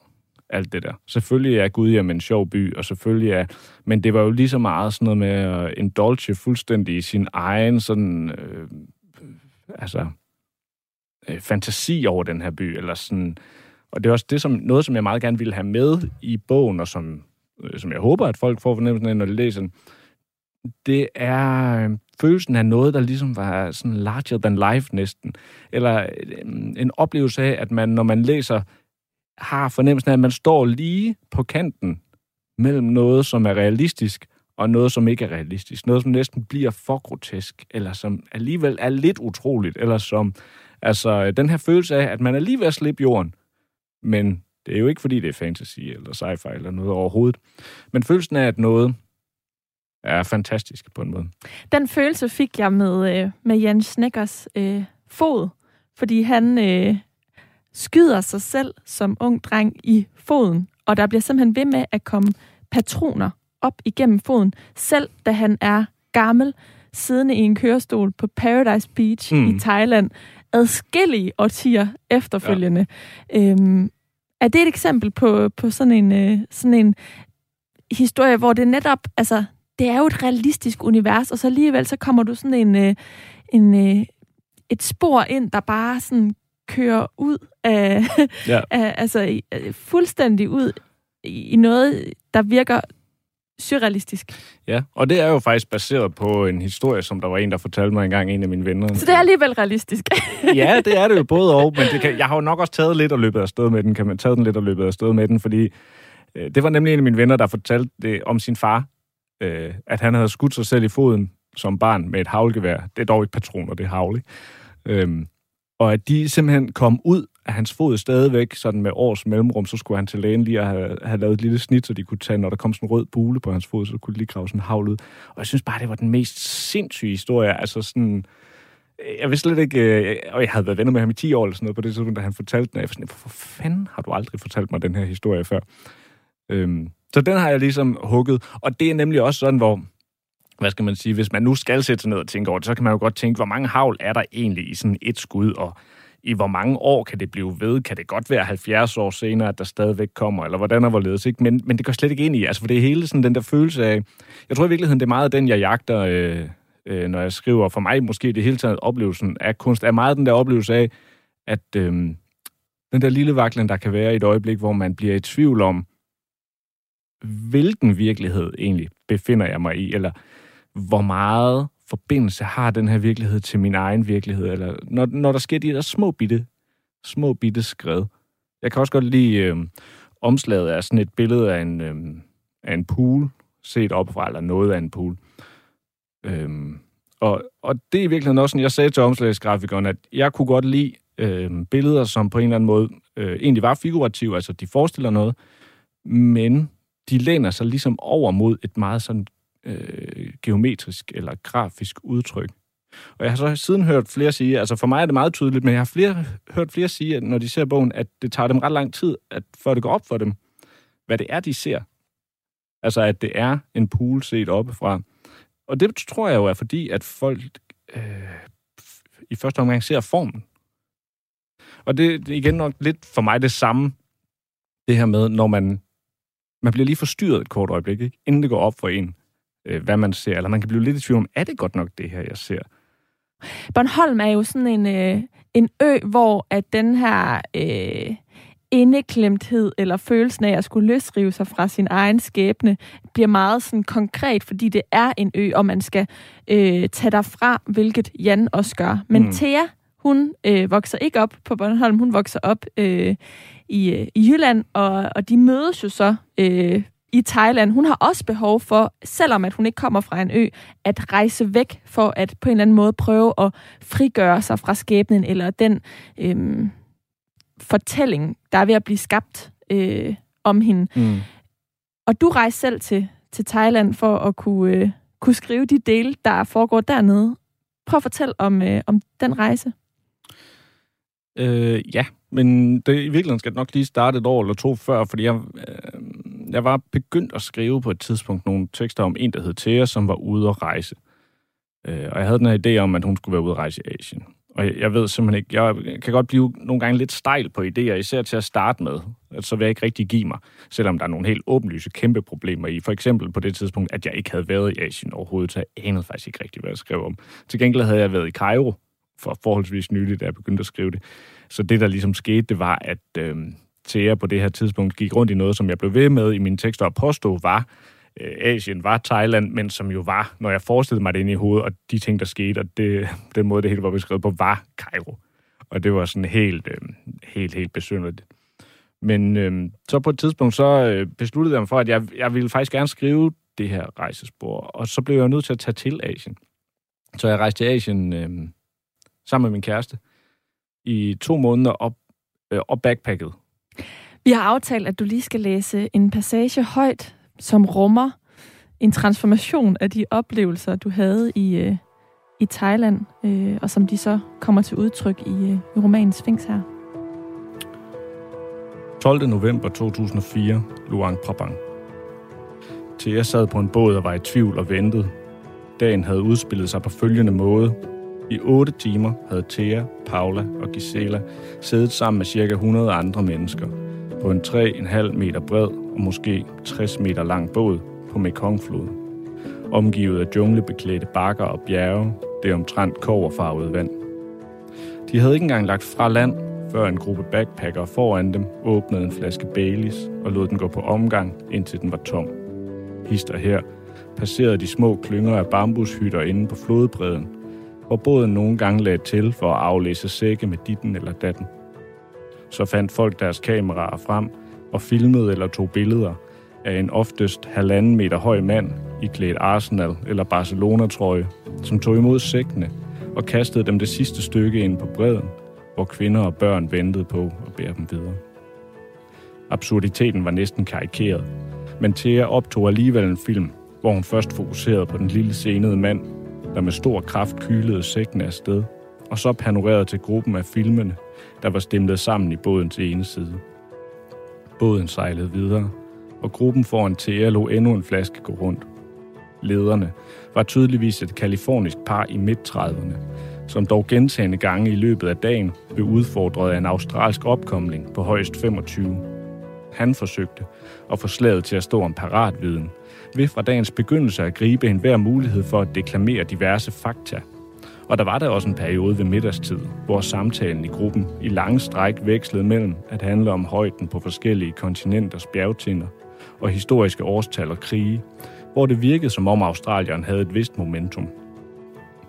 alt det der. Selvfølgelig er Gudhjem en sjov by, og selvfølgelig er... Men det var jo lige så meget sådan noget med at indulge fuldstændig i sin egen sådan... Øh, altså... Øh, fantasi over den her by, eller sådan... Og det er også det, som, noget, som jeg meget gerne ville have med i bogen, og som, øh, som jeg håber, at folk får fornemmelsen af, når de læser den. Det er øh, følelsen af noget, der ligesom var sådan larger than life næsten. Eller øh, en oplevelse af, at man, når man læser har fornemmelsen af, at man står lige på kanten mellem noget, som er realistisk, og noget, som ikke er realistisk. Noget, som næsten bliver for grotesk, eller som alligevel er lidt utroligt, eller som, altså, den her følelse af, at man er lige ved at slippe jorden, men det er jo ikke, fordi det er fantasy, eller sci-fi, eller noget overhovedet. Men følelsen af, at noget er fantastisk på en måde. Den følelse fik jeg med, øh, med Jens Sneckers øh, fod, fordi han, øh, skyder sig selv som ung dreng i foden, og der bliver simpelthen ved med at komme patroner op igennem foden, selv da han er gammel, siddende i en kørestol på Paradise Beach mm. i Thailand, adskillige årtier efterfølgende. Ja. Øhm, er det et eksempel på, på sådan, en, øh, sådan en historie, hvor det netop, altså, det er jo et realistisk univers, og så alligevel så kommer du sådan en, øh, en, øh, et spor ind, der bare sådan kører ud af, ja. af altså fuldstændig ud i noget, der virker surrealistisk. Ja, og det er jo faktisk baseret på en historie, som der var en, der fortalte mig engang, en af mine venner. Så det er alligevel realistisk. ja, det er det jo både og, men det kan, jeg har jo nok også taget lidt og løbet af sted med den, kan man tage den lidt og løbet af sted med den, fordi øh, det var nemlig en af mine venner, der fortalte det om sin far, øh, at han havde skudt sig selv i foden som barn med et havlgevær. Det er dog ikke patroner, det er havl, ikke? Øhm, og at de simpelthen kom ud af hans fod stadigvæk, sådan med års mellemrum, så skulle han til lægen lige at have, have lavet et lille snit, så de kunne tage, når der kom sådan en rød bule på hans fod, så kunne de lige grave sådan en havl ud. Og jeg synes bare, det var den mest sindssyge historie. Altså sådan, øh, jeg vidste slet ikke, øh, og jeg havde været venner med ham i 10 år eller sådan noget på det tidspunkt, da han fortalte den. Jeg var sådan, hvorfor fanden har du aldrig fortalt mig den her historie før? Øhm, så den har jeg ligesom hugget. Og det er nemlig også sådan, hvor, hvad skal man sige, hvis man nu skal sætte sig ned og tænke over det, så kan man jo godt tænke, hvor mange havl er der egentlig i sådan et skud, og i hvor mange år kan det blive ved? Kan det godt være 70 år senere, at der stadigvæk kommer, eller hvordan er hvorledes? Ikke? Men, men det går slet ikke ind i, altså for det er hele sådan den der følelse af, jeg tror i virkeligheden, det er meget den, jeg jagter, øh, øh, når jeg skriver. For mig måske det hele taget oplevelsen af kunst, er meget den der oplevelse af, at øh, den der lille vaklen, der kan være i et øjeblik, hvor man bliver i tvivl om, hvilken virkelighed egentlig befinder jeg mig i, eller hvor meget forbindelse har den her virkelighed til min egen virkelighed, eller når, når der sker de der små bitte, små bitte skred. Jeg kan også godt lide øh, omslaget af sådan et billede af en, øh, af en pool, set op fra, eller noget af en pool. Øhm, og, og det er i virkeligheden også sådan, jeg sagde til omslagsgrafikeren, at jeg kunne godt lide øh, billeder, som på en eller anden måde øh, egentlig var figurative, altså de forestiller noget, men de læner sig ligesom over mod et meget sådan øh, geometrisk eller grafisk udtryk. Og jeg har så siden hørt flere sige, altså for mig er det meget tydeligt, men jeg har flere, hørt flere sige, at når de ser bogen, at det tager dem ret lang tid, at, før det går op for dem, hvad det er, de ser. Altså at det er en pool set oppefra. Og det tror jeg jo er fordi, at folk øh, i første omgang ser formen. Og det er igen nok lidt for mig det samme, det her med, når man, man bliver lige forstyrret et kort øjeblik, ikke? inden det går op for en øh, hvad man ser. Eller man kan blive lidt i tvivl om, er det godt nok det her, jeg ser? Bornholm er jo sådan en, øh, en ø, hvor at den her øh, indeklemthed eller følelsen af at skulle løsrive sig fra sin egen skæbne bliver meget sådan konkret, fordi det er en ø, og man skal øh, tage derfra, hvilket Jan også gør. Men mm. Thea, hun øh, vokser ikke op på Bornholm, hun vokser op øh, i, øh, i Jylland, og, og de mødes jo så øh, i Thailand. Hun har også behov for, selvom at hun ikke kommer fra en ø, at rejse væk for at på en eller anden måde prøve at frigøre sig fra skæbnen eller den øhm, fortælling, der er ved at blive skabt øh, om hende. Mm. Og du rejste selv til, til Thailand for at kunne, øh, kunne skrive de dele, der foregår dernede. Prøv at fortælle om, øh, om den rejse. Øh, ja, men det, i virkeligheden skal det nok lige starte et år eller to før, fordi jeg, øh, jeg var begyndt at skrive på et tidspunkt nogle tekster om en, der hed Thea, som var ude at rejse. Øh, og jeg havde den her idé om, at hun skulle være ude at rejse i Asien. Og jeg, jeg ved simpelthen ikke, jeg kan godt blive nogle gange lidt stejl på idéer, især til at starte med. At så vil jeg ikke rigtig give mig, selvom der er nogle helt åbenlyse kæmpe problemer i. For eksempel på det tidspunkt, at jeg ikke havde været i Asien overhovedet, så jeg anede faktisk ikke rigtig, hvad jeg skrev om. Til gengæld havde jeg været i Cairo for forholdsvis nyligt, da jeg begyndte at skrive det. Så det, der ligesom skete, det var, at øh, Thea på det her tidspunkt gik rundt i noget, som jeg blev ved med i mine tekster at påstå var øh, Asien, var Thailand, men som jo var, når jeg forestillede mig det ind i hovedet, og de ting, der skete, og det, den måde, det hele var beskrevet på, var Cairo. Og det var sådan helt, øh, helt, helt besynderligt. Men øh, så på et tidspunkt, så øh, besluttede jeg mig for, at jeg, jeg ville faktisk gerne skrive det her rejsespor, og så blev jeg nødt til at tage til Asien. Så jeg rejste til Asien øh, sammen med min kæreste i to måneder op, øh, og backpacket. Vi har aftalt, at du lige skal læse en passage højt, som rummer en transformation af de oplevelser, du havde i, øh, i Thailand, øh, og som de så kommer til udtryk i, øh, i romanen Sphinx her. 12. november 2004, Luang Prabang. Til jeg sad på en båd og var i tvivl og ventede. Dagen havde udspillet sig på følgende måde. I otte timer havde Thea, Paula og Gisela siddet sammen med cirka 100 andre mennesker på en 3,5 meter bred og måske 60 meter lang båd på Mekongfloden. omgivet af junglebeklædte bakker og bjerge, det er omtrent koverfarvet vand. De havde ikke engang lagt fra land, før en gruppe backpackere foran dem åbnede en flaske Baileys og lod den gå på omgang, indtil den var tom. Hister her passerede de små klynger af bambushytter inde på flodbredden, hvor båden nogle gange lagde til for at aflæse sække med ditten eller datten. Så fandt folk deres kameraer frem og filmede eller tog billeder af en oftest halvanden meter høj mand i klædt Arsenal eller Barcelona-trøje, som tog imod sækkene og kastede dem det sidste stykke ind på bredden, hvor kvinder og børn ventede på at bære dem videre. Absurditeten var næsten karikeret, men Thea optog alligevel en film, hvor hun først fokuserede på den lille senede mand, der med stor kraft kylede sækken afsted, og så panorerede til gruppen af filmene, der var stemlet sammen i båden til ene side. Båden sejlede videre, og gruppen foran Thea lå endnu en flaske gå rundt. Lederne var tydeligvis et kalifornisk par i midt-30'erne, som dog gentagende gange i løbet af dagen blev udfordret af en australsk opkomling på højst 25. Han forsøgte at få slaget til at stå om paratviden, ved fra dagens begyndelse at gribe enhver mulighed for at deklamere diverse fakta. Og der var der også en periode ved middagstid, hvor samtalen i gruppen i lange stræk vekslede mellem at handle om højden på forskellige kontinenters bjergtinder og historiske årstal og krige, hvor det virkede som om Australien havde et vist momentum.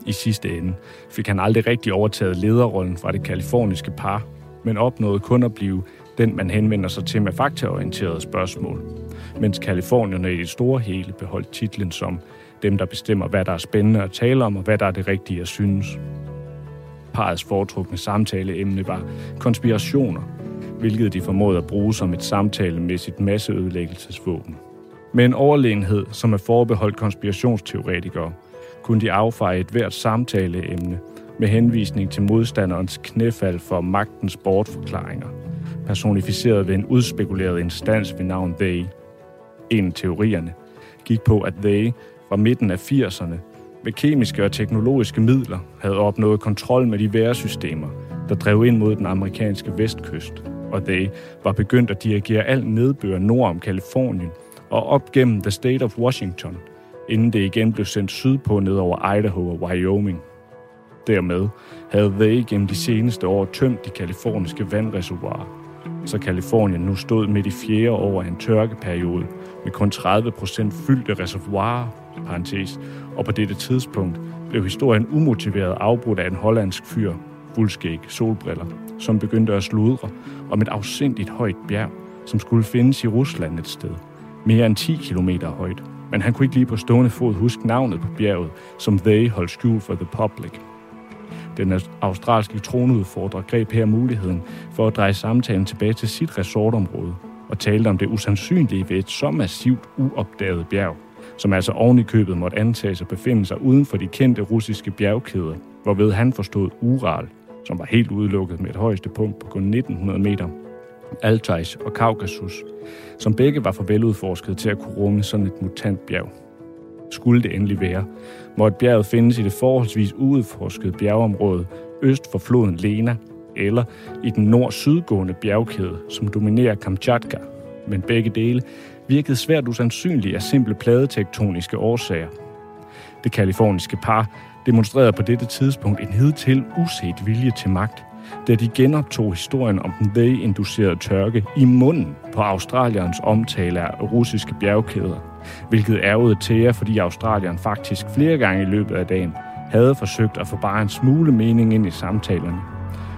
I sidste ende fik han aldrig rigtig overtaget lederrollen fra det kaliforniske par, men opnåede kun at blive den, man henvender sig til med faktaorienterede spørgsmål, mens kalifornierne i det store hele beholdt titlen som dem, der bestemmer, hvad der er spændende at tale om, og hvad der er det rigtige at synes. Parets foretrukne samtaleemne var konspirationer, hvilket de formåede at bruge som et samtalemæssigt masseødelæggelsesvåben. Med en overlegenhed, som er forbeholdt konspirationsteoretikere, kunne de affeje et hvert samtaleemne med henvisning til modstanderens knæfald for magtens bortforklaringer, personificeret ved en udspekuleret instans ved navn They. En af teorierne gik på, at They fra midten af 80'erne med kemiske og teknologiske midler havde opnået kontrol med de vejrsystemer, der drev ind mod den amerikanske vestkyst, og They var begyndt at dirigere al nedbør nord om Kalifornien og op gennem the state of Washington, inden det igen blev sendt sydpå ned over Idaho og Wyoming. Dermed havde They gennem de seneste år tømt de kaliforniske vandreservoirer, så Kalifornien nu stod midt i fjerde år af en tørkeperiode med kun 30 procent fyldte reservoirer, parentes, og på dette tidspunkt blev historien umotiveret afbrudt af en hollandsk fyr, fuldskæg, solbriller, som begyndte at sludre om et afsindigt højt bjerg, som skulle findes i Rusland et sted, mere end 10 km højt. Men han kunne ikke lige på stående fod huske navnet på bjerget, som they holdt skjult for the public. Den australske tronudfordrer greb her muligheden for at dreje samtalen tilbage til sit resortområde og talte om det usandsynlige ved et så massivt uopdaget bjerg, som altså oven i købet måtte antages at befinde sig uden for de kendte russiske bjergkæder, hvorved han forstod Ural, som var helt udelukket med et højeste punkt på kun 1900 meter, Altais og Kaukasus, som begge var for veludforsket til at kunne rumme sådan et mutant bjerg. Skulle det endelig være, måtte bjerget findes i det forholdsvis uudforskede bjergeområde øst for floden Lena, eller i den nord-sydgående bjergkæde, som dominerer Kamchatka. Men begge dele virkede svært usandsynlige af simple pladetektoniske årsager. Det kaliforniske par demonstrerede på dette tidspunkt en hidtil uset vilje til magt, da de genoptog historien om den they-inducerede tørke i munden på Australiens omtale af russiske bjergkæder, hvilket ærgede Thea, fordi Australien faktisk flere gange i løbet af dagen havde forsøgt at få bare en smule mening ind i samtalerne.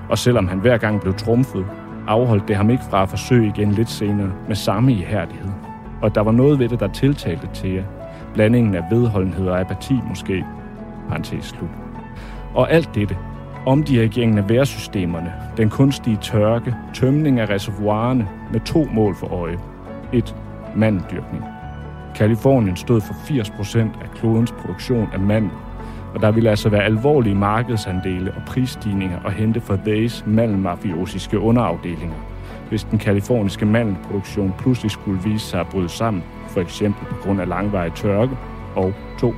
Og selvom han hver gang blev trumfet, afholdt det ham ikke fra at forsøge igen lidt senere med samme ihærdighed. Og der var noget ved det, der tiltalte Thea. Blandingen af vedholdenhed og apati måske. Parenthes slut. Og alt dette, omdirigeringen af værsystemerne, den kunstige tørke, tømning af reservoirerne med to mål for øje. Et, mandeldyrkning. Kalifornien stod for 80% af klodens produktion af mandel, og der ville altså være alvorlige markedsandele og prisstigninger at hente for Days mandelmafiosiske underafdelinger, hvis den kaliforniske mandelproduktion pludselig skulle vise sig at bryde sammen, for eksempel på grund af langvarig tørke, og to,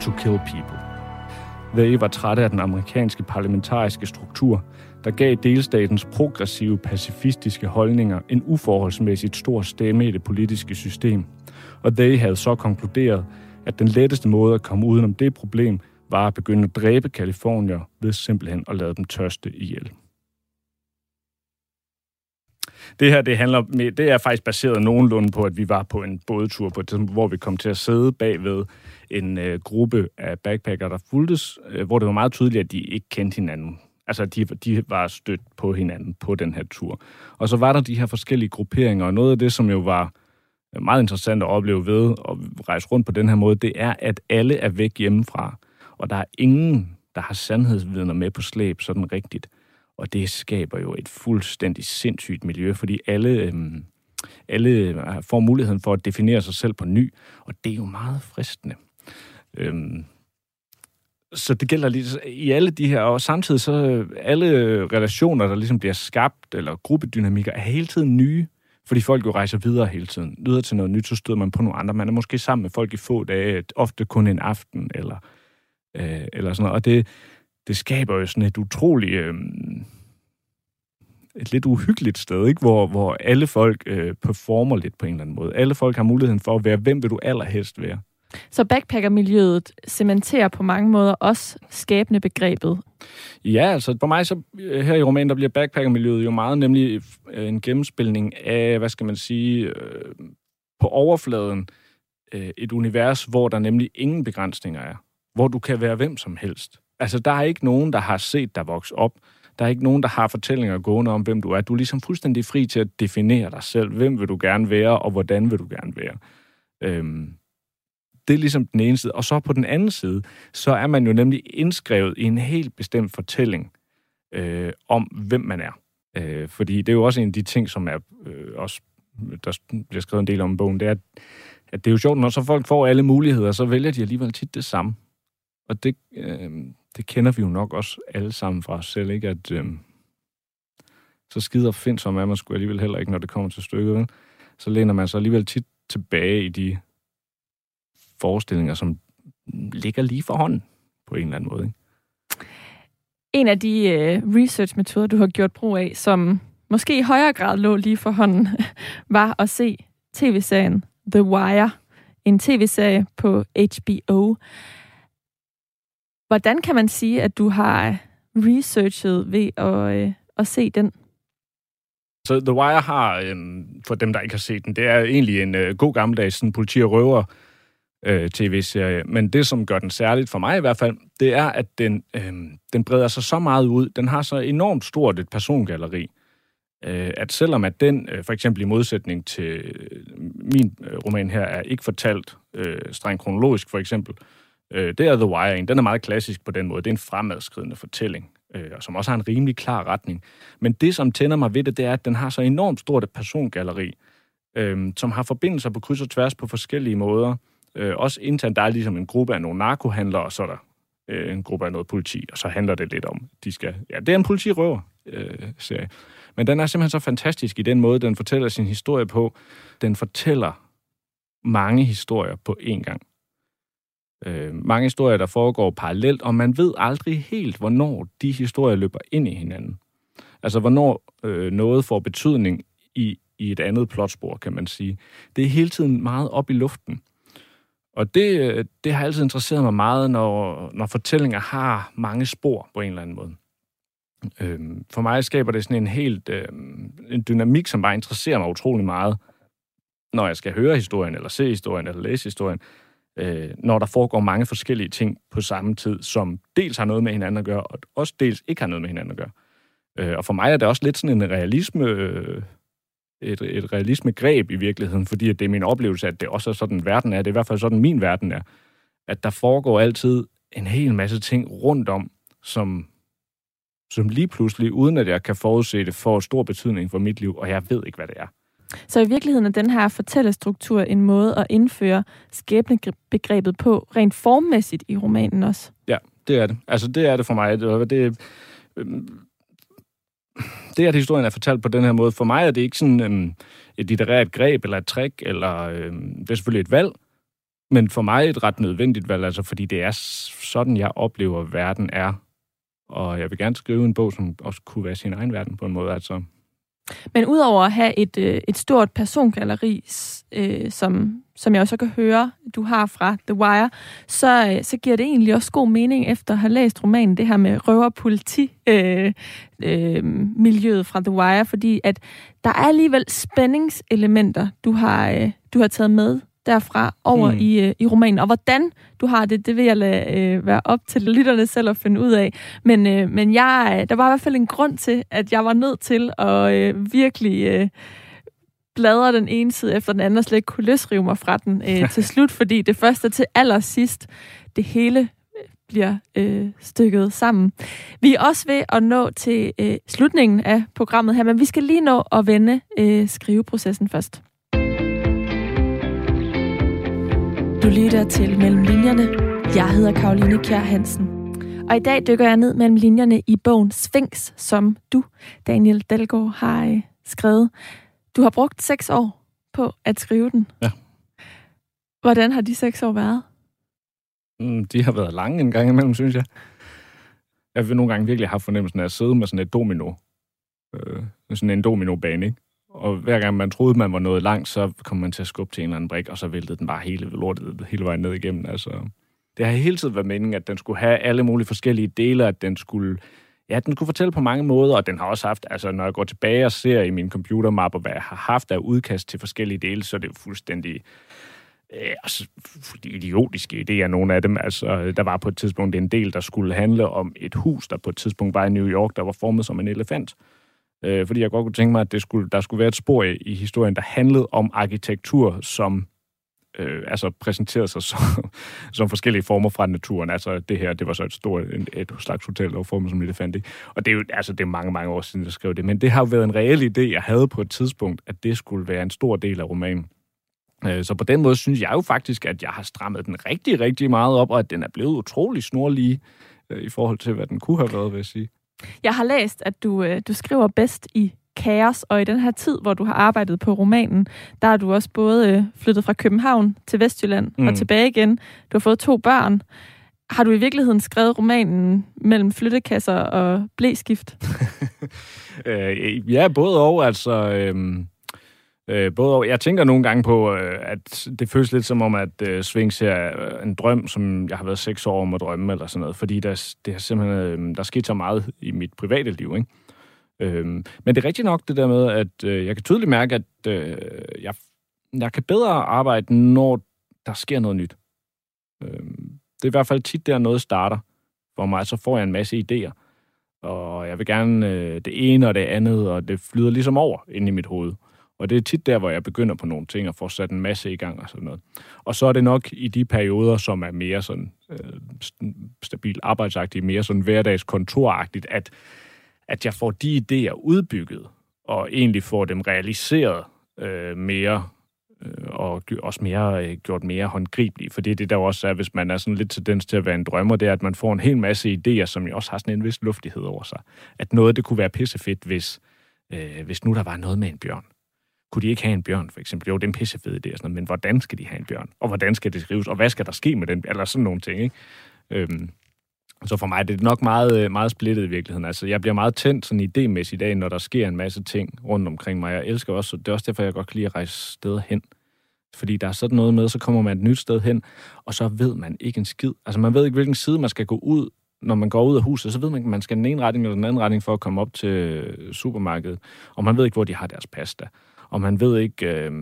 to kill people. They var trætte af den amerikanske parlamentariske struktur, der gav delstatens progressive pacifistiske holdninger en uforholdsmæssigt stor stemme i det politiske system. Og They havde så konkluderet, at den letteste måde at komme udenom det problem var at begynde at dræbe kalifornier ved simpelthen at lade dem tørste ihjel. Det her, det handler, med, det er faktisk baseret nogenlunde på, at vi var på en bådtur, på et hvor vi kom til at sidde bagved en øh, gruppe af backpacker, der fuldtes, øh, hvor det var meget tydeligt, at de ikke kendte hinanden. Altså, de, de var stødt på hinanden på den her tur. Og så var der de her forskellige grupperinger, og noget af det, som jo var øh, meget interessant at opleve ved at rejse rundt på den her måde, det er, at alle er væk hjemmefra, og der er ingen, der har sandhedsvidner med på slæb sådan rigtigt. Og det skaber jo et fuldstændig sindssygt miljø, fordi alle, øhm, alle øh, får muligheden for at definere sig selv på ny, og det er jo meget fristende. Øhm, så det gælder lige i alle de her, og samtidig så øh, alle øh, relationer, der ligesom bliver skabt, eller gruppedynamikker, er hele tiden nye, fordi folk jo rejser videre hele tiden. Lyder til noget nyt, så støder man på nogle andre. Man er måske sammen med folk i få dage, ofte kun en aften, eller, øh, eller sådan noget. Og det, det skaber jo sådan et utroligt... Øh, et lidt uhyggeligt sted, ikke? Hvor, hvor alle folk øh, performer lidt på en eller anden måde. Alle folk har muligheden for at være, hvem vil du allerhelst være? Så backpackermiljøet cementerer på mange måder også skabende begrebet. Ja, altså for mig så øh, her i romanen, der bliver backpackermiljøet jo meget nemlig øh, en gennemspilning af, hvad skal man sige, øh, på overfladen øh, et univers, hvor der nemlig ingen begrænsninger er. Hvor du kan være hvem som helst. Altså, der er ikke nogen, der har set dig vokse op. Der er ikke nogen, der har fortællinger gående om, hvem du er. Du er ligesom fuldstændig fri til at definere dig selv. Hvem vil du gerne være, og hvordan vil du gerne være? Øhm, det er ligesom den ene side. Og så på den anden side, så er man jo nemlig indskrevet i en helt bestemt fortælling øh, om, hvem man er. Øh, fordi det er jo også en af de ting, som er øh, også, der bliver skrevet en del om i bogen, det er, at det er jo sjovt, når så folk får alle muligheder, så vælger de alligevel tit det samme. Og det, øh, det kender vi jo nok også alle sammen fra os selv, ikke? At øh, så skider find som er man skulle alligevel heller ikke, når det kommer til stykket. Så læner man sig alligevel tit tilbage i de forestillinger, som ligger lige for hånden på en eller anden måde. Ikke? En af de uh, research-metoder, du har gjort brug af, som måske i højere grad lå lige for hånden, var at se tv-serien The Wire, en tv-serie på HBO. Hvordan kan man sige, at du har researchet ved at, uh, at se den? Så The Wire har, øhm, for dem, der ikke har set den, det er egentlig en øh, god gammeldags sådan, politi- og røver øh, tv-serie. Men det, som gør den særligt for mig i hvert fald, det er, at den, øh, den breder sig så meget ud. Den har så enormt stort et persongalleri, øh, at selvom at den, øh, for eksempel i modsætning til øh, min øh, roman her, er ikke fortalt øh, strengt kronologisk, for eksempel, øh, det er The Wire. Den er meget klassisk på den måde. Det er en fremadskridende fortælling, øh, og som også har en rimelig klar retning. Men det, som tænder mig ved det, det er, at den har så enormt stort et persongalleri, øh, som har forbindelser på kryds og tværs på forskellige måder, Øh, også internt, der er ligesom en gruppe af nogle narkohandlere, og så er der øh, en gruppe af noget politi, og så handler det lidt om, de skal... Ja, det er en politirøver øh, serie. Men den er simpelthen så fantastisk i den måde, den fortæller sin historie på. Den fortæller mange historier på én gang. Øh, mange historier, der foregår parallelt, og man ved aldrig helt, hvornår de historier løber ind i hinanden. Altså, hvornår øh, noget får betydning i, i et andet plotspor, kan man sige. Det er hele tiden meget op i luften. Og det, øh, det har altid interesseret mig meget, når, når fortællinger har mange spor på en eller anden måde. Øhm, for mig skaber det sådan en helt øhm, en dynamik, som bare interesserer mig utrolig meget, når jeg skal høre historien, eller se historien, eller læse historien, øh, når der foregår mange forskellige ting på samme tid, som dels har noget med hinanden at gøre, og også dels ikke har noget med hinanden at gøre. Øh, og for mig er det også lidt sådan en realisme øh, et, et realisme-greb i virkeligheden, fordi det er min oplevelse, at det også er sådan, verden er. Det er i hvert fald sådan, min verden er. At der foregår altid en hel masse ting rundt om, som, som lige pludselig, uden at jeg kan forudse det, får stor betydning for mit liv, og jeg ved ikke, hvad det er. Så i virkeligheden er den her fortællestruktur en måde at indføre skæbnebegrebet på, rent formmæssigt i romanen også? Ja, det er det. Altså, det er det for mig. Det, det, det, at historien er fortalt på den her måde, for mig er det ikke sådan øhm, et litterært greb eller et trick, eller øhm, det er selvfølgelig et valg, men for mig et ret nødvendigt valg, altså fordi det er sådan, jeg oplever, at verden er. Og jeg vil gerne skrive en bog, som også kunne være sin egen verden på en måde. Altså, men udover at have et, øh, et stort persongalleri, øh, som, som jeg også kan høre, du har fra The Wire, så, øh, så giver det egentlig også god mening efter at have læst romanen, det her med røver-politi øh, øh, miljøet fra The Wire, fordi at der er alligevel spændingselementer, du har, øh, du har taget med derfra over mm. i, øh, i romanen. Og hvordan du har det, det vil jeg lade øh, være op til lytterne selv at finde ud af. Men, øh, men jeg, øh, der var i hvert fald en grund til, at jeg var nødt til at øh, virkelig... Øh, bladre den ene side efter den anden, og slet ikke kunne løsrive mig fra den øh, til slut, fordi det første til allersidst, det hele øh, bliver øh, stykket sammen. Vi er også ved at nå til øh, slutningen af programmet her, men vi skal lige nå at vende øh, skriveprocessen først. Du lytter til Mellem Linjerne. Jeg hedder Karoline Kjær Hansen. Og i dag dykker jeg ned mellem linjerne i bogen Sphinx, som du, Daniel Dalgaard, har øh, skrevet. Du har brugt seks år på at skrive den. Ja. Hvordan har de seks år været? Mm, de har været lange en gang imellem, synes jeg. Jeg vil nogle gange virkelig have fornemmelsen af at sidde med sådan et domino. Øh, sådan en dominobane, ikke? Og hver gang man troede, man var nået langt, så kom man til at skubbe til en eller anden brik, og så væltede den bare hele lortet hele vejen ned igennem. Altså, det har hele tiden været meningen, at den skulle have alle mulige forskellige dele, at den skulle ja, den skulle fortælle på mange måder, og den har også haft, altså når jeg går tilbage og ser i min computermapper, hvad jeg har haft af udkast til forskellige dele, så er det fuldstændig øh, altså, idiotiske idéer, nogle af dem. Altså, der var på et tidspunkt en del, der skulle handle om et hus, der på et tidspunkt var i New York, der var formet som en elefant. Øh, fordi jeg godt kunne tænke mig, at det skulle, der skulle være et spor i, i historien, der handlede om arkitektur, som øh, altså præsenterede sig som, som forskellige former fra naturen. Altså det her, det var så et stort et, et slags hotel, der var formet som elefant. Og det er jo altså, det er mange, mange år siden, jeg skrev det. Men det har jo været en reel idé, jeg havde på et tidspunkt, at det skulle være en stor del af romanen. Øh, så på den måde synes jeg jo faktisk, at jeg har strammet den rigtig, rigtig meget op, og at den er blevet utrolig snorlig øh, i forhold til, hvad den kunne have været, vil jeg sige. Jeg har læst, at du, øh, du skriver bedst i kaos, og i den her tid, hvor du har arbejdet på romanen, der har du også både øh, flyttet fra København til Vestjylland mm. og tilbage igen. Du har fået to børn. Har du i virkeligheden skrevet romanen mellem flyttekasser og blæskift? øh, ja, både og. Altså, øh, øh, både og. Jeg tænker nogle gange på, øh, at det føles lidt som om, at øh, Svings er en drøm, som jeg har været seks år om at drømme, eller sådan noget. Fordi der, det har simpelthen, øh, der sket så meget i mit private liv, ikke? Øhm, men det er rigtigt nok det der med, at øh, jeg kan tydeligt mærke, at øh, jeg, jeg kan bedre arbejde, når der sker noget nyt. Øhm, det er i hvert fald tit, der noget starter for mig, så får jeg en masse idéer. Og jeg vil gerne øh, det ene og det andet, og det flyder ligesom over ind i mit hoved. Og det er tit der, hvor jeg begynder på nogle ting og får sat en masse i gang og sådan noget. Og så er det nok i de perioder, som er mere sådan øh, stabil arbejdsagtige, mere sådan hverdagskontoragtigt, at at jeg får de idéer udbygget, og egentlig får dem realiseret øh, mere, øh, og også mere, øh, gjort mere håndgribelige. For det er det, der også er, hvis man er sådan lidt tendens til at være en drømmer, det er, at man får en hel masse idéer, som jo også har sådan en vis luftighed over sig. At noget, det kunne være pissefedt, hvis, øh, hvis nu der var noget med en bjørn. Kunne de ikke have en bjørn, for eksempel? Jo, det er en pissefed idé, sådan noget, men hvordan skal de have en bjørn? Og hvordan skal det skrives? Og hvad skal der ske med den? Eller sådan nogle ting, ikke? Øhm, så for mig det er det nok meget, øh, meget splittet i virkeligheden. Altså, jeg bliver meget tændt sådan idémæssigt i dag, når der sker en masse ting rundt omkring mig. Jeg elsker også, det er også derfor, jeg godt kan lide at rejse steder hen. Fordi der er sådan noget med, så kommer man et nyt sted hen, og så ved man ikke en skid. Altså, man ved ikke, hvilken side man skal gå ud, når man går ud af huset, så ved man ikke, man skal den ene retning eller den anden retning for at komme op til øh, supermarkedet. Og man ved ikke, hvor de har deres pasta. Og man ved ikke, øh,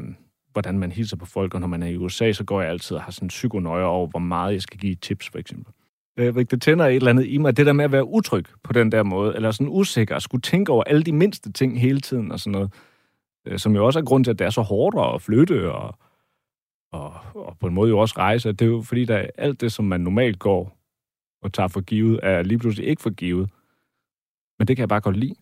hvordan man hilser på folk. Og når man er i USA, så går jeg altid og har sådan en psykonøje over, hvor meget jeg skal give tips, for eksempel øh, det tænder et eller andet i mig, det der med at være utryg på den der måde, eller sådan usikker, at skulle tænke over alle de mindste ting hele tiden og sådan noget, øh, som jo også er grund til, at det er så hårdt at flytte og, og, og på en måde jo også rejse. Det er jo fordi, der alt det, som man normalt går og tager for givet, er lige pludselig ikke for givet. Men det kan jeg bare godt lide.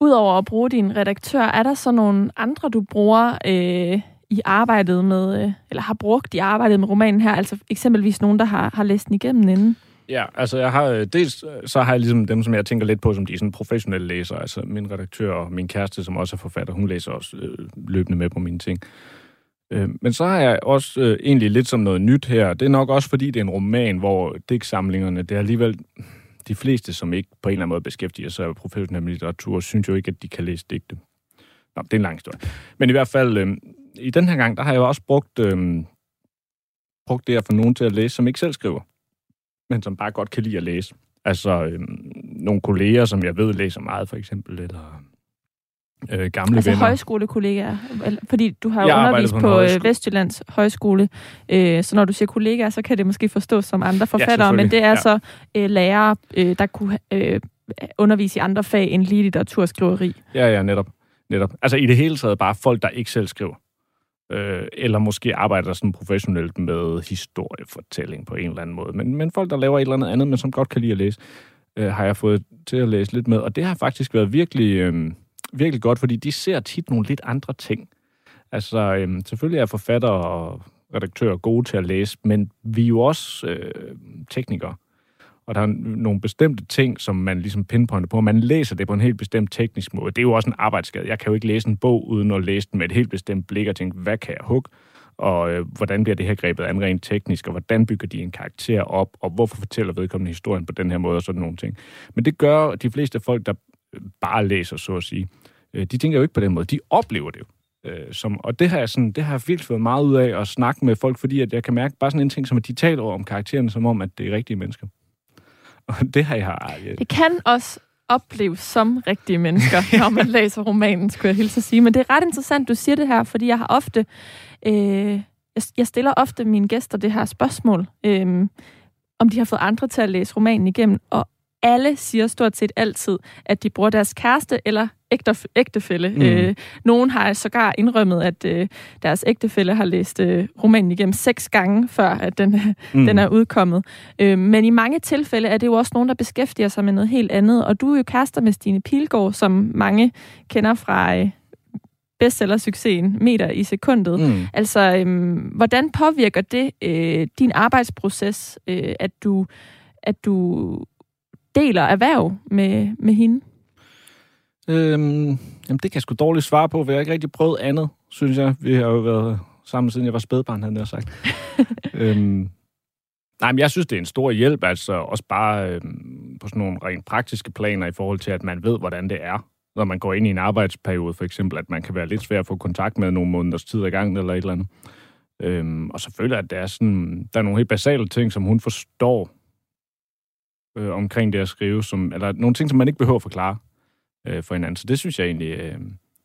Udover at bruge din redaktør, er der så nogle andre, du bruger øh, i arbejdet med, øh, eller har brugt i arbejdet med romanen her? Altså eksempelvis nogen, der har, har læst den igennem inden? Ja, altså jeg har øh, dels, øh, så har jeg ligesom dem, som jeg tænker lidt på, som de sådan professionelle læsere. Altså min redaktør og min kæreste, som også er forfatter, hun læser også øh, løbende med på mine ting. Øh, men så har jeg også øh, egentlig lidt som noget nyt her. Det er nok også, fordi det er en roman, hvor digtsamlingerne, det er alligevel, de fleste, som ikke på en eller anden måde beskæftiger sig med professionel litteratur, synes jo ikke, at de kan læse digte. Nå, det er en lang historie. Men i hvert fald, øh, i den her gang, der har jeg jo også brugt, øh, brugt det at få nogen til at læse, som ikke selv skriver, men som bare godt kan lide at læse. Altså øh, nogle kolleger, som jeg ved læser meget, for eksempel, eller øh, gamle altså venner. højskolekollegaer? Fordi du har jo undervist på på, på højskole. Vestjyllands Højskole, øh, så når du siger kollegaer, så kan det måske forstås som andre forfattere, men det er. Ja. så øh, lærere, øh, der kunne øh, undervise i andre fag end lige litteraturskriveri. Ja, ja, netop. netop. Altså i det hele taget bare folk, der ikke selv skriver. Øh, eller måske arbejder sådan professionelt med historiefortælling på en eller anden måde. Men, men folk, der laver et eller andet andet, men som godt kan lide at læse, øh, har jeg fået til at læse lidt med. Og det har faktisk været virkelig, øh, virkelig godt, fordi de ser tit nogle lidt andre ting. Altså, øhm, selvfølgelig er forfatter og redaktører gode til at læse, men vi er jo også øh, teknikere. Og der er nogle bestemte ting, som man ligesom pinpointer på. Man læser det på en helt bestemt teknisk måde. Det er jo også en arbejdsskade. Jeg kan jo ikke læse en bog, uden at læse den med et helt bestemt blik og tænke, hvad kan jeg hugge? Og øh, hvordan bliver det her grebet an rent teknisk? Og hvordan bygger de en karakter op? Og hvorfor fortæller vedkommende historien på den her måde? Og sådan nogle ting. Men det gør de fleste folk, der bare læser, så at sige. Øh, de tænker jo ikke på den måde. De oplever det jo. Øh, som, og det har, jeg sådan, det har jeg virkelig fået meget ud af at snakke med folk, fordi at jeg kan mærke bare sådan en ting, som at de taler over om karaktererne, som om, at det er rigtige mennesker. Og det har jeg... jeg Det kan også opleves som rigtige mennesker, når man læser romanen, skulle jeg hilse at sige. Men det er ret interessant, du siger det her, fordi jeg har ofte... Øh, jeg, jeg stiller ofte mine gæster det her spørgsmål, øh, om de har fået andre til at læse romanen igennem, og alle siger stort set altid, at de bruger deres kæreste eller ægte, ægtefælle. Mm. Øh, nogen har sågar indrømmet, at øh, deres ægtefælle har læst øh, romanen igennem seks gange, før at den, mm. den er udkommet. Øh, men i mange tilfælde er det jo også nogen, der beskæftiger sig med noget helt andet. Og du er jo kærester med Stine Pilgaard, som mange kender fra øh, bestseller-succesen Meter i sekundet. Mm. Altså, øh, hvordan påvirker det øh, din arbejdsproces, øh, at du at du deler erhverv med, med hende? Øhm, jamen, det kan jeg sgu dårligt svare på, for jeg har ikke rigtig prøvet andet, synes jeg. Vi har jo været sammen, siden jeg var spædbarn, havde jeg sagt. øhm, nej, men jeg synes, det er en stor hjælp, altså også bare øhm, på sådan nogle rent praktiske planer i forhold til, at man ved, hvordan det er, når man går ind i en arbejdsperiode, for eksempel, at man kan være lidt svær at få kontakt med nogle måneders tid ad gangen, eller et eller andet. Øhm, og selvfølgelig, at der er, sådan, der er nogle helt basale ting, som hun forstår øh, omkring det at skrive, som, eller nogle ting, som man ikke behøver at forklare øh, for hinanden. Så det synes jeg egentlig, øh,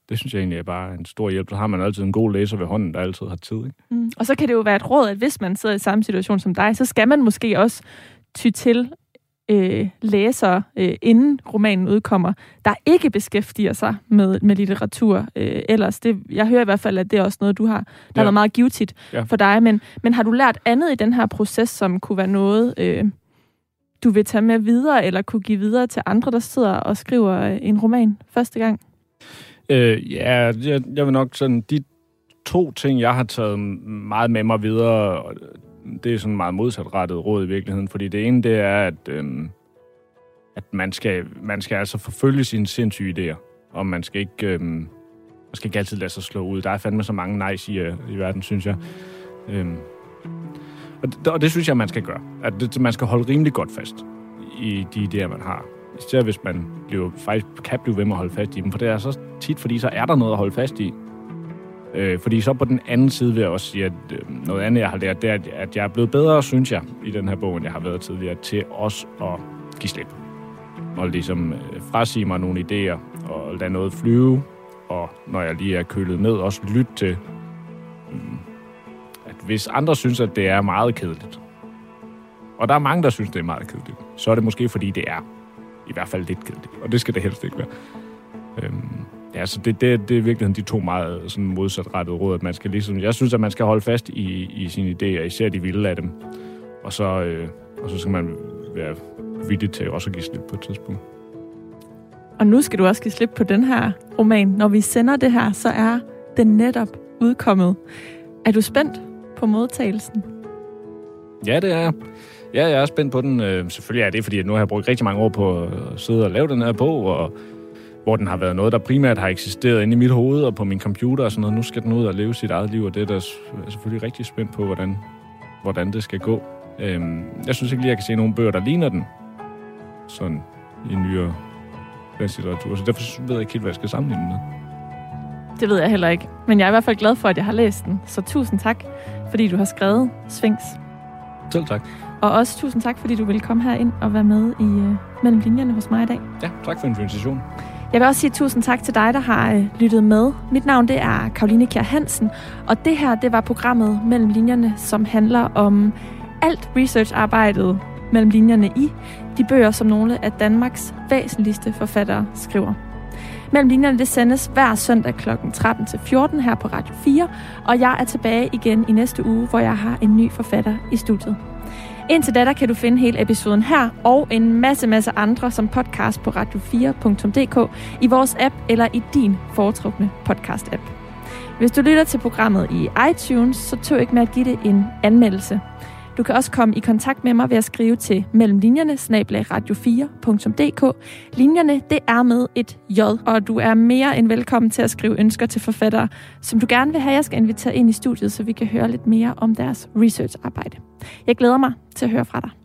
det synes jeg egentlig er bare en stor hjælp. Så har man altid en god læser ved hånden, der altid har tid. Ikke? Mm. Og så kan det jo være et råd, at hvis man sidder i samme situation som dig, så skal man måske også ty til øh, læsere, øh, inden romanen udkommer, der ikke beskæftiger sig med, med litteratur øh, ellers. Det, jeg hører i hvert fald, at det er også noget, du har, der ja. har været meget givetigt Ja. for dig. Men, men har du lært andet i den her proces, som kunne være noget, øh, du vil tage med videre, eller kunne give videre til andre, der sidder og skriver øh, en roman første gang? Øh, ja, jeg, jeg vil nok sådan, de to ting, jeg har taget meget med mig videre, det er sådan meget modsatrettet råd i virkeligheden, fordi det ene, det er, at, øh, at man, skal, man skal altså forfølge sine sindssyge idéer, og man skal ikke, øh, man skal ikke altid lade sig slå ud. Der er fandme så mange nej i, øh, i verden, synes jeg. Øhm, og, det, og det synes jeg, man skal gøre. At det, man skal holde rimelig godt fast i de idéer, man har. Især hvis man bliver, faktisk kan blive ved med at holde fast i dem. For det er så tit, fordi så er der noget at holde fast i. Øh, fordi så på den anden side vil jeg også sige, at øh, noget andet, jeg har lært, det er, at- at jeg er blevet bedre, synes jeg, i den her bog, end jeg har været tidligere, til også at give slip. Og ligesom øh, frasige mig nogle idéer, og lade noget flyve, og når jeg lige er kølet ned, også lytte til, mm, hvis andre synes, at det er meget kedeligt, og der er mange, der synes, det er meget kedeligt, så er det måske, fordi det er i hvert fald lidt kedeligt, og det skal det helst ikke være. Øhm, ja, så det, det, det er virkelig de to meget sådan modsatrettede råd, at man skal ligesom, jeg synes, at man skal holde fast i, i sine idéer, især de vilde af dem, og så, øh, og så skal man være villig til også at give slip på et tidspunkt. Og nu skal du også give slip på den her roman. Når vi sender det her, så er den netop udkommet. Er du spændt på modtagelsen? Ja, det er. Ja, jeg er spændt på den. Øh, selvfølgelig er det, fordi nu har jeg brugt rigtig mange år på at sidde og lave den her bog, og hvor den har været noget, der primært har eksisteret inde i mit hoved og på min computer og sådan noget. Nu skal den ud og leve sit eget liv, og det er er selvfølgelig rigtig spændt på, hvordan, hvordan det skal gå. Øhm, jeg synes ikke lige, jeg kan se nogen bøger, der ligner den. sådan i nyere dansk litteratur. Så derfor ved jeg ikke helt, hvad jeg skal sammenligne med. Det ved jeg heller ikke. Men jeg er i hvert fald glad for, at jeg har læst den. Så tusind tak, fordi du har skrevet Sphinx. Selv tak. Og også tusind tak, fordi du ville komme her ind og være med i uh, Mellem Linjerne hos mig i dag. Ja, tak for invitationen. Jeg vil også sige tusind tak til dig, der har uh, lyttet med. Mit navn det er Karoline Kjær Hansen, og det her det var programmet Mellem Linjerne, som handler om alt researcharbejdet mellem linjerne i de bøger, som nogle af Danmarks væsentligste forfattere skriver. Mellem linjerne det sendes hver søndag kl. 13 til 14 her på Radio 4, og jeg er tilbage igen i næste uge, hvor jeg har en ny forfatter i studiet. Indtil da, der kan du finde hele episoden her og en masse, masse andre som podcast på radio4.dk i vores app eller i din foretrukne podcast-app. Hvis du lytter til programmet i iTunes, så tøv ikke med at give det en anmeldelse. Du kan også komme i kontakt med mig ved at skrive til mellemlinjerne radio4.dk. Linjerne, det er med et J, og du er mere end velkommen til at skrive ønsker til forfattere, som du gerne vil have, jeg skal invitere ind i studiet, så vi kan høre lidt mere om deres researcharbejde. Jeg glæder mig til at høre fra dig.